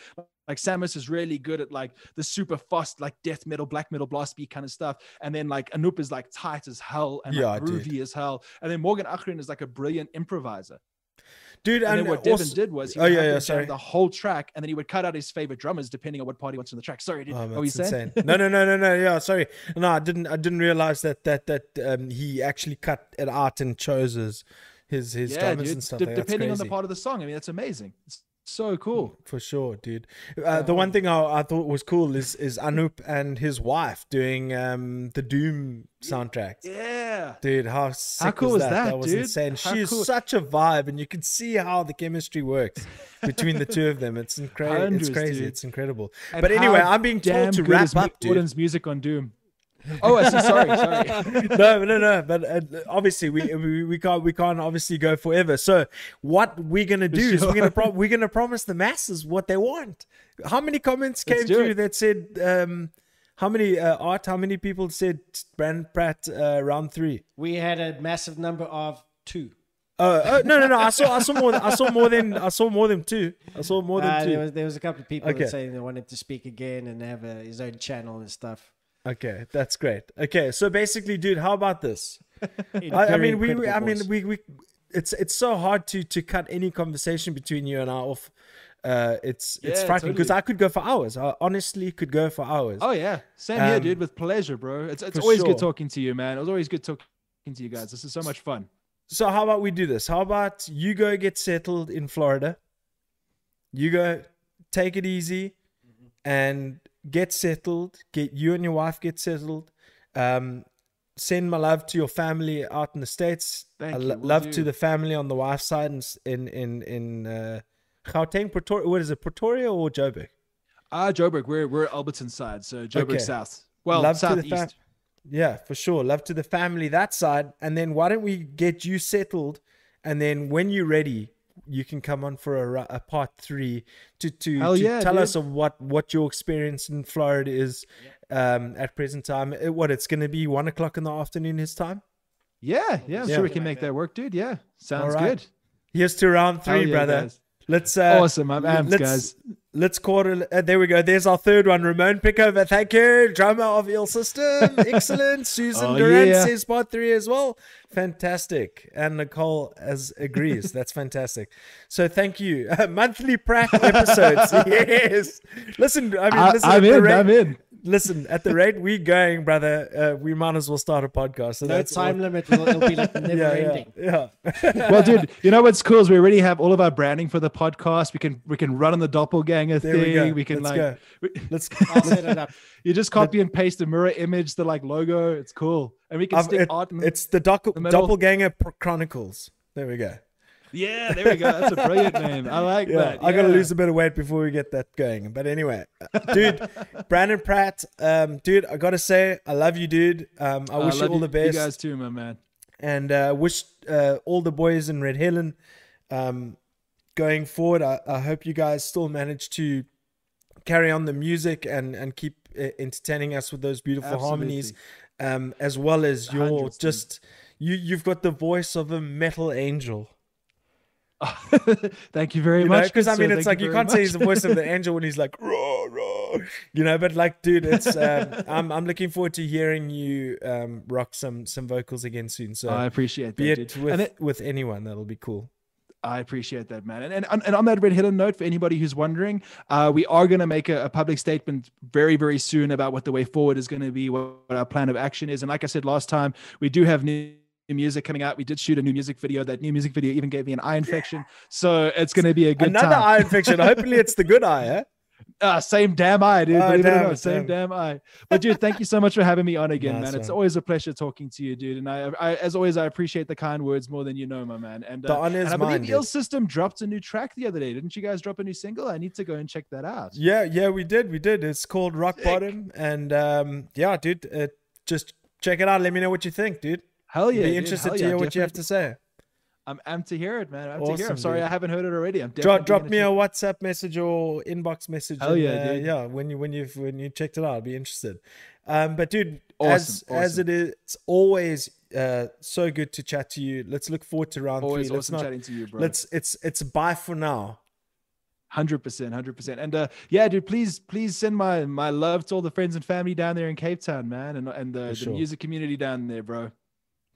A: like Samus is really good at like the super fast, like death metal, black metal, blast beat kind of stuff. And then like Anup is like tight as hell and
B: Yeah,
A: like
B: dude.
A: groovy as hell. And then Morgan Ågren is like a brilliant improviser.
B: dude.
A: And,
B: And,
A: then what Devin
B: also-
A: did was he
B: Oh, yeah, yeah, sorry.
A: the whole track, and then he would cut out his favorite drummers depending on what part he wants on the track. Sorry, dude.
B: Oh,
A: what you saying?
B: no, no, no, no, no. Yeah, sorry. No, I didn't. I didn't realize that that that um, he actually cut it out and chose his his, his
A: yeah,
B: drummers
A: dude.
B: and stuff.
A: de-
B: like
A: depending on the part of the song. I mean, that's amazing. It's so cool.
B: for sure, dude. Uh, the one thing I, I thought was cool is is Anup and his wife doing um, the Doom soundtrack.
A: Yeah.
B: Dude, how sick
A: cool
B: was that?
A: that,
B: That was
A: dude?
B: insane.
A: How
B: She is such a vibe, and you can see how the chemistry works between the two of them. It's incredible. It's crazy.
A: dude.
B: It's incredible.
A: And
B: but anyway, I'm being told to wrap up, dude.
A: Gordon's music on Doom. Oh, I see. Sorry, sorry.
B: no, no, no. But uh, obviously, we, we we can't we can't obviously go forever. So what we're gonna do is we're gonna pro- we're gonna promise the masses what they want. How many comments
A: Let's
B: came through
A: it.
B: that said um, how many uh, art? How many people said Brand Pratt uh, round three?
C: We had a massive number of two.
B: Uh, oh no no no! I saw I saw more than, I saw more than I saw more than two. I saw more than
C: Uh,
B: two.
C: there was there was a couple of people
B: Okay.
C: saying they wanted to speak again and have a, his own channel and stuff.
B: Okay, that's great. Okay, so basically, dude, how about this? I, I mean, we, we I mean, we, we, it's it's so hard to to cut any conversation between you and I off. Uh, it's it's
A: Yeah,
B: frightening because
A: totally.
B: I could go for hours. I honestly could go for hours.
A: Oh yeah, same here,
B: Um,
A: dude. With pleasure, bro. It's it's always
B: sure.
A: good talking to you, man. It was always good talking to you guys. This is so much fun.
B: So how about we do this? How about you go get settled in Florida? You go take it easy and get settled. Get you and your wife get settled. Um, send my love to your family out in the states.
A: Thank you,
B: lo- love
A: do.
B: to the family on the wife's side in in in, in uh, Gauteng, Pretoria. What is it, Pretoria or Joburg?
A: Ah, Joburg. We're we're Alberton side, so Joburg
B: Okay.
A: South. Well,
B: Love to the
A: southeast.
B: fam- Yeah, for sure. Love to the family that side. And then why don't we get you settled? And then when you're ready, you can come on for a, a part three to to, to
A: yeah,
B: tell
A: dude.
B: us of what what your experience in Florida is um, at present time. Uh, What it's going to be one o'clock in the afternoon his time.
A: yeah, yeah. I'm
B: Yeah.
A: sure we can make that work, dude. Yeah, sounds
B: All right.
A: good.
B: Here's to round three,
A: yeah,
B: brother.
A: guys.
B: Let's uh,
A: Awesome. I'm amped,
B: let's,
A: guys.
B: Let's quarter. Uh, there we go. There's our third one. Ramon Pickover. Thank you. Drummer of Ill System. Excellent. Susan
A: Oh,
B: Durant
A: yeah.
B: says part three as well. Fantastic. And Nicole as agrees. That's fantastic. So thank you. Uh, monthly Pratt episodes. yes. Listen, I mean,
A: I,
B: listen,
A: I'm in.
B: rate-
A: I'm in.
B: Listen, at the rate we're going, brother, uh, we might as well start a podcast. So
C: No
B: that's
C: time
B: all-
C: limit. It'll, it'll be like never
B: Yeah,
C: ending.
B: yeah, yeah.
A: Well, dude, you know what's cool is we already have all of our branding for the podcast. We can we can run on the doppelganger
B: There we
A: thing.
B: go.
A: can
B: Let's
A: like
B: go.
A: we-
B: Let's.
C: I'll set it up.
A: you just copy and paste the mirror image, the like logo. It's cool, and we can
B: I've-
A: stick
B: it-
A: art. In,
B: it's the doc-
A: the
B: doppelganger chronicles. There we go.
A: Yeah, there we go. That's a brilliant name. I like
B: Yeah,
A: that.
B: I gotta lose a bit of weight before we get that going. But anyway, uh, dude, Brandon Pratt, um, dude, I gotta say, I love you, dude. Um, I
A: I
B: wish you
A: love
B: all the best,
A: You guys too, my man.
B: and uh, wish uh, all the boys in Red Helen um, going forward. I, I hope you guys still manage to carry on the music and and keep uh, entertaining us with those beautiful harmonies, um, as well as your
A: Hundreds, dude.
B: just you. You've got the voice of a metal angel.
A: Thank you very
B: You
A: much.
B: because I mean, it's
A: Thank
B: like you can't say he's the voice of the angel when he's like raw, raw, you know. But like, dude, it's um, I'm I'm looking forward to hearing you um, rock some some vocals again soon. So
A: I appreciate that.
B: be
A: dude.
B: it with
A: it-
B: with anyone, that'll be cool.
A: I appreciate that, man. And, and, and on that Red Helen note, for anybody who's wondering, uh, we are going to make a, a public statement very, very soon about what the way forward is going to be, what, what our plan of action is. And like I said last time, we do have new new music coming out. We did shoot a new music video. That new music video even gave me an eye infection. So it's going to be a good time.
B: Another
A: time.
B: eye infection. Hopefully, it's the good eye. Eh?
A: Uh, same damn eye, dude.
B: Oh,
A: Believe it or
B: damn it,
A: same
B: damn.
A: damn eye. But dude, thank you so much for having me on again,
B: Nice
A: man. It's always a pleasure talking to you, dude. And I, I, as always, I appreciate the kind words more than you know, my man. And,
B: The
A: uh, and I believe Ill. System dropped a new track the other day. Didn't you guys drop a new single? I need to go and check that out.
B: Yeah, yeah, we did, we did. It's called Rock
A: Sick.
B: Bottom, and um, yeah, dude, uh, just check it out. Let me know what you think, dude.
A: Hell yeah!
B: be
A: dude.
B: interested
A: Hell
B: to
A: yeah,
B: hear what you have to say.
A: I'm amped to hear it, man. I'm amped to hear. it. I'm sorry
B: dude.
A: I haven't heard it already. I'm
B: drop drop me a WhatsApp message or inbox message.
A: Hell yeah,
B: uh,
A: dude.
B: yeah. When you when you when you checked it out, I'll be interested. Um, but dude,
A: Awesome,
B: as as it is, it's always uh so good to chat to you. Let's look forward to round
A: Always
B: three. Let's
A: awesome
B: not.
A: chatting to you, bro.
B: Let's it's it's bye for now.
A: Hundred percent, hundred percent, and uh, yeah, dude, please, please send my my love to all the friends and family down there in Cape Town, man, and and the, the
B: sure.
A: music community down there, bro.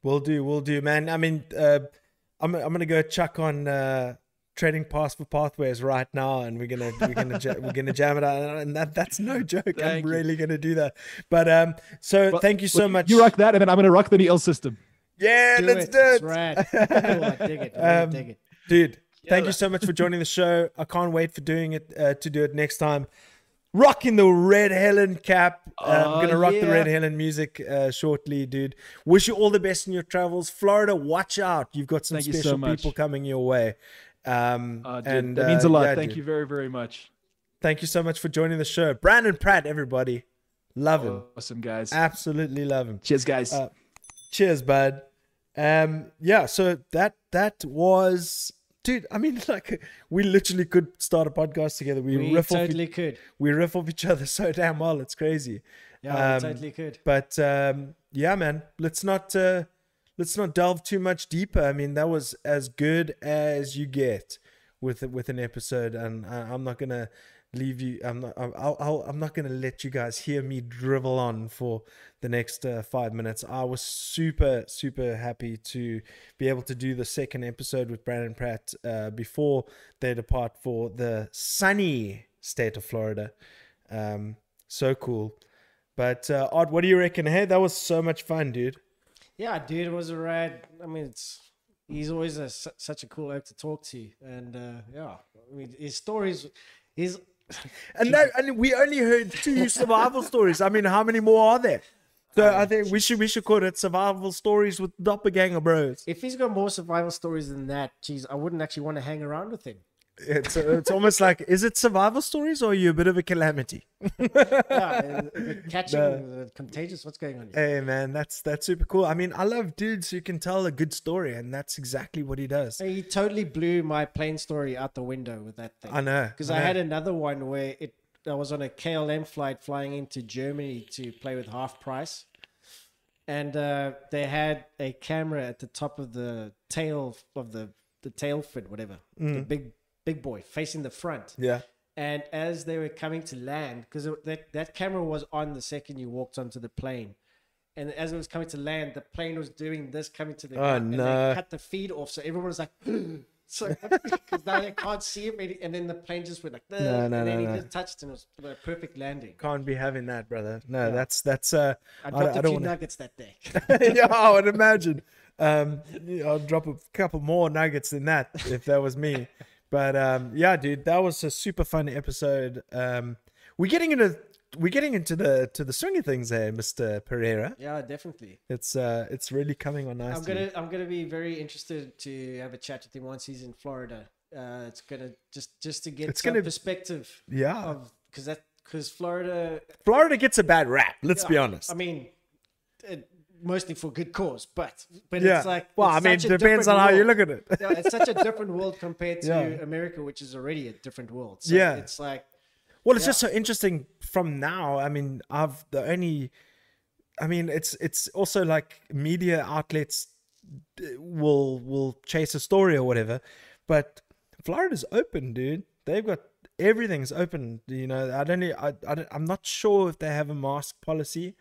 B: We'll do, we'll do, man. I mean, uh, I'm I'm gonna go chuck on uh, trading pass for pathways right now, and we're gonna we're gonna ja- we're gonna jam it out, and that that's no joke. I'm
A: you.
B: really gonna do that. But um, so
A: Well,
B: thank you so
A: well,
B: much.
A: You rock that, and then I'm gonna rock the Neil system.
B: yeah,
C: Do
B: let's
C: it.
B: do
C: It's
B: it.
C: rad. Cool, I dig it. I
B: Um,
C: dig it.
B: dude thank you so much for joining the show i can't wait for doing it uh, to do it next time rocking the red helen cap. Uh, i'm
A: Oh,
B: gonna rock the red helen music uh, shortly dude. Wish you all the best in your travels. Florida watch out. You've got some
A: Thank you so
B: special people coming your way. Um
A: Uh, dude,
B: and
A: that means a
B: uh,
A: lot.
B: yeah,
A: Thank
B: dude.
A: you very, very much.
B: thank you so much for joining the show. Brandon pratt everybody. Love him.
A: Awesome, guys.
B: absolutely love him.
A: Cheers, guys.
B: Uh, cheers bud. Um yeah so that that was dude i mean like we literally could start a podcast together we,
C: We
B: riff off
C: totally
B: each,
C: could.
B: we riff off each other so damn well it's crazy
C: Yeah,
B: Um,
C: we totally could.
B: but um yeah man let's not uh let's not delve too much deeper i mean that was as good as you get with with an episode and I, i'm not gonna leave you i'm not I'll, I'll, i'm not gonna let you guys hear me drivel on for the next uh, five minutes i was super super happy to be able to do the second episode with brandon pratt uh, before they depart for the sunny state of florida um so cool but uh, Odd, what do you reckon? Hey, that was so much fun, dude.
C: Yeah, dude, it was a rad. I mean, it's he's always a, such a cool oak to talk to, and uh, yeah, I mean, his stories, his
B: And that, and we only heard two survival stories. I mean, how many more are there? So um, I think we should we should call it survival stories with doppelganger bros.
C: if he's got more survival stories than that, geez, I wouldn't actually want to hang around with him.
B: It's it's almost like is it survival stories or are you a bit of a calamity?
C: Yeah, catching contagious. What's going on? Here?
B: Hey man, that's that's super cool. I mean, I love dudes who can tell a good story, and that's exactly what he does.
C: He totally blew my plane story out the window with that thing.
B: I know
C: Because
B: I
C: I, had another one where it I was on a KLM flight flying into Germany to play with Half Price, and uh, they had a camera at the top of the tail of the the tail fin, whatever,
B: Mm.
C: the big big boy facing the front.
B: Yeah.
C: And as they were coming to land, because that, that camera was on the second you walked onto the plane. And as it was coming to land, the plane was doing this coming to the
B: Oh,
C: ground, and
B: no.
C: they cut the feed off. So everyone was like, so because now they can't see him. And and then the plane just went like, this,
B: No, no,
C: and then
B: no,
C: he
B: no.
C: just touched and it was a perfect landing.
B: Can't be having that, brother. No, that's that's uh
C: I
B: I,
C: dropped
B: I
C: a
B: don't
C: few
B: wanna-
C: nuggets that day.
B: yeah, I would imagine. Um, I'll drop a couple more nuggets than that if that was me. But um, yeah, dude, that was a super fun episode. Um, we're getting into we're getting into the to the swing of things there, Mister Pereira.
C: yeah, definitely.
B: It's uh, it's really coming on nicely.
C: I'm gonna I'm gonna be very interested to have a chat with him once he's in Florida. Uh, it's gonna just just to get
B: It's
C: some
B: gonna-
C: perspective
B: Yeah,
C: because that because Florida.
B: Florida gets a bad rap. Let's be honest.
C: I mean, it, mostly for good cause, but but
B: yeah.
C: it's like
B: well,
C: it's
B: I mean, depends on
C: different
B: how you look at it.
C: Yeah, it's such a different world compared to
B: Yeah.
C: America, which is already a different world. So
B: Yeah.
C: it's like
B: Well, it's just so interesting from now. I mean, I've the only, I mean, it's it's also like media outlets uh, will will chase a story or whatever, but Florida's open, dude. They've got everything's open. You know, I don't, I, I don't I'm not sure if they have a mask policy,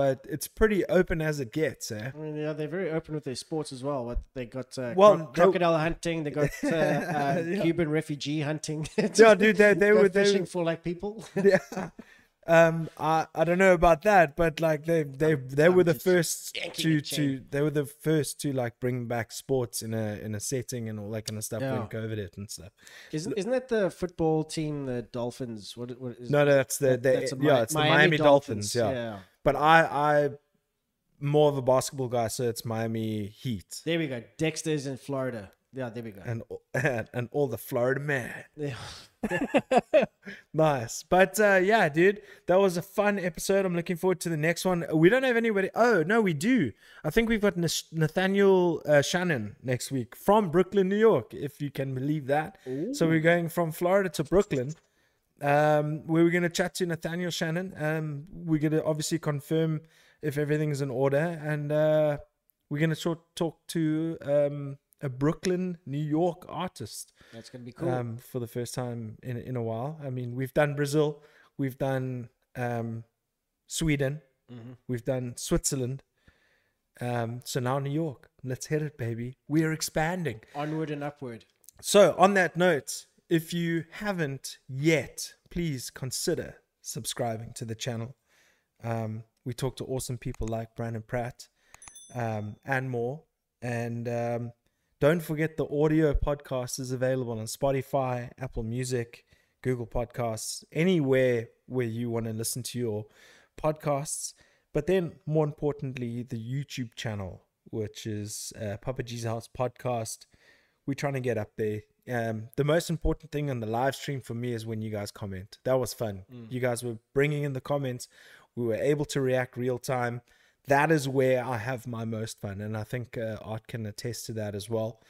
B: but it's pretty open as it gets. Eh?
C: I mean, yeah, they're very open with their sports as well. What they got, uh,
B: Well,
C: cro- crocodile hunting. They got uh, uh,
B: Yeah.
C: Cuban refugee hunting.
B: Yeah, dude, they they were they,
C: fishing for like people.
B: yeah. Um, I, I don't know about that, but like they they they were the first to to they were the first to like bring back sports in a in a setting and all that kind of stuff when
C: Yeah.
B: COVID hit and stuff.
C: Isn't isn't that the football team, the Dolphins? What what is?
B: No, no, that's the,
C: that-
B: the
C: that's
B: yeah, it's the Miami Dolphins. yeah.
C: yeah.
B: But I I more of a basketball guy, so it's Miami Heat
C: There we go. Dexter's in Florida. Yeah, there we go.
B: and and, and all the Florida man.
C: Yeah.
B: Nice. But uh, yeah, dude, that was a fun episode. I'm looking forward to the next one. We don't have anybody. Oh, no, we do. I think we've got Nathaniel uh, Shannon next week from Brooklyn, New York, if you can believe that. So we're going from Florida to Brooklyn. Um, we were going to chat to Nathaniel Shannon. Um, we're going to obviously confirm if everything's in order. And uh, we're going to talk to um, a Brooklyn, New York artist
C: That's gonna be cool.
B: um, for the first time in in a while. I mean, we've done Brazil, we've done um, Sweden,
C: Mhm.
B: we've done Switzerland. Um, so now New York. Let's hit it, baby. We are expanding.
C: Onward and upward.
B: So, on that note, if you haven't yet, please consider subscribing to the channel. Um, we talk to awesome people like Brandon Pratt um, and more. And um, don't forget the audio podcast is available on Spotify, Apple Music, Google Podcasts, anywhere where you want to listen to your podcasts. But then, more importantly, the YouTube channel, which is uh, Papa G's House Podcast we're trying to get up there. Um, the most important thing on the live stream for me is when you guys comment. That was fun. You guys were bringing in the comments. We were able to react real time. That is where I have my most fun, and I think uh, Art can attest to that as well.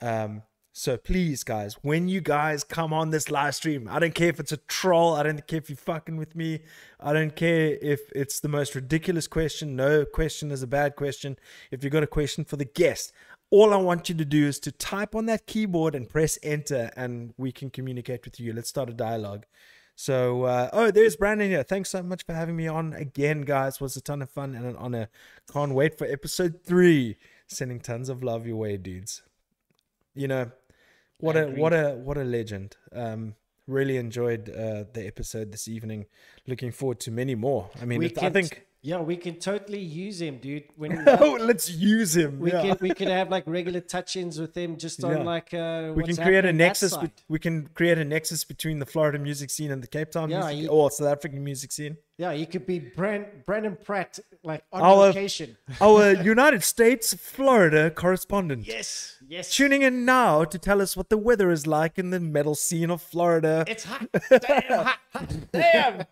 B: Um, so please, guys, when you guys come on this live stream, I don't care if it's a troll. I don't care if you're fucking with me. I don't care if it's the most ridiculous question. No question is a bad question. If you've got a question for the guest, all I want you to do is to type on that keyboard and press enter, and we can communicate with you. Let's start a dialogue. So, uh, oh, there's Brandon here. Thanks so much for having me on again, guys. Was a ton of fun and an honor. Can't wait for episode three. Sending tons of love your way, dudes. You know, what a what a what a legend. Um, really enjoyed uh, the episode this evening. Looking forward to many more. I mean, it- I think.
C: Yeah, we can totally use him, dude. When
B: Oh, let's use him.
C: we
B: yeah.
C: can we could have like regular touch-ins with him just on
B: Yeah.
C: like uh
B: we can create a nexus. bet- we can create a nexus between the Florida music scene and the Cape Town
C: Yeah,
B: music,
C: you-
B: or South African music scene.
C: Yeah, you could be Brand, Brandon Pratt like on
B: Our-
C: location.
B: Our United States Florida correspondent.
C: Yes, yes.
B: Tuning in now to tell us what the weather is like in the metal scene of Florida.
C: It's hot. Damn hot. Damn.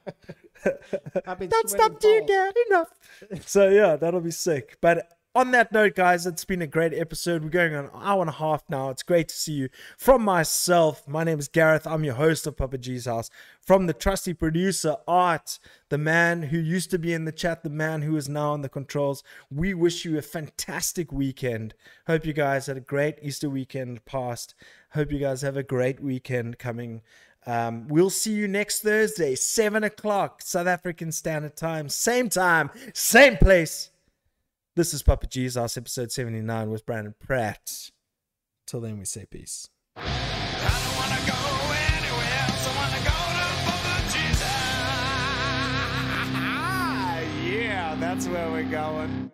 B: Don't stop till you get enough. so yeah, that'll be sick. But on that note, guys, it's been a great episode. We're going on an hour and a half now. It's great to see you. From myself, my name is Gareth. I'm your host of Papa G's House. From the trusty producer, Art, the man who used to be in the chat, the man who is now on the controls, we wish you a fantastic weekend. Hope you guys had a great Easter weekend past. Hope you guys have a great weekend coming. Um, we'll see you next Thursday, 7 o'clock, South African Standard Time. Same time, same place. This is Papa G's episode 79 with Brandon Pratt. Till then, we say peace.
D: yeah, that's where we're going.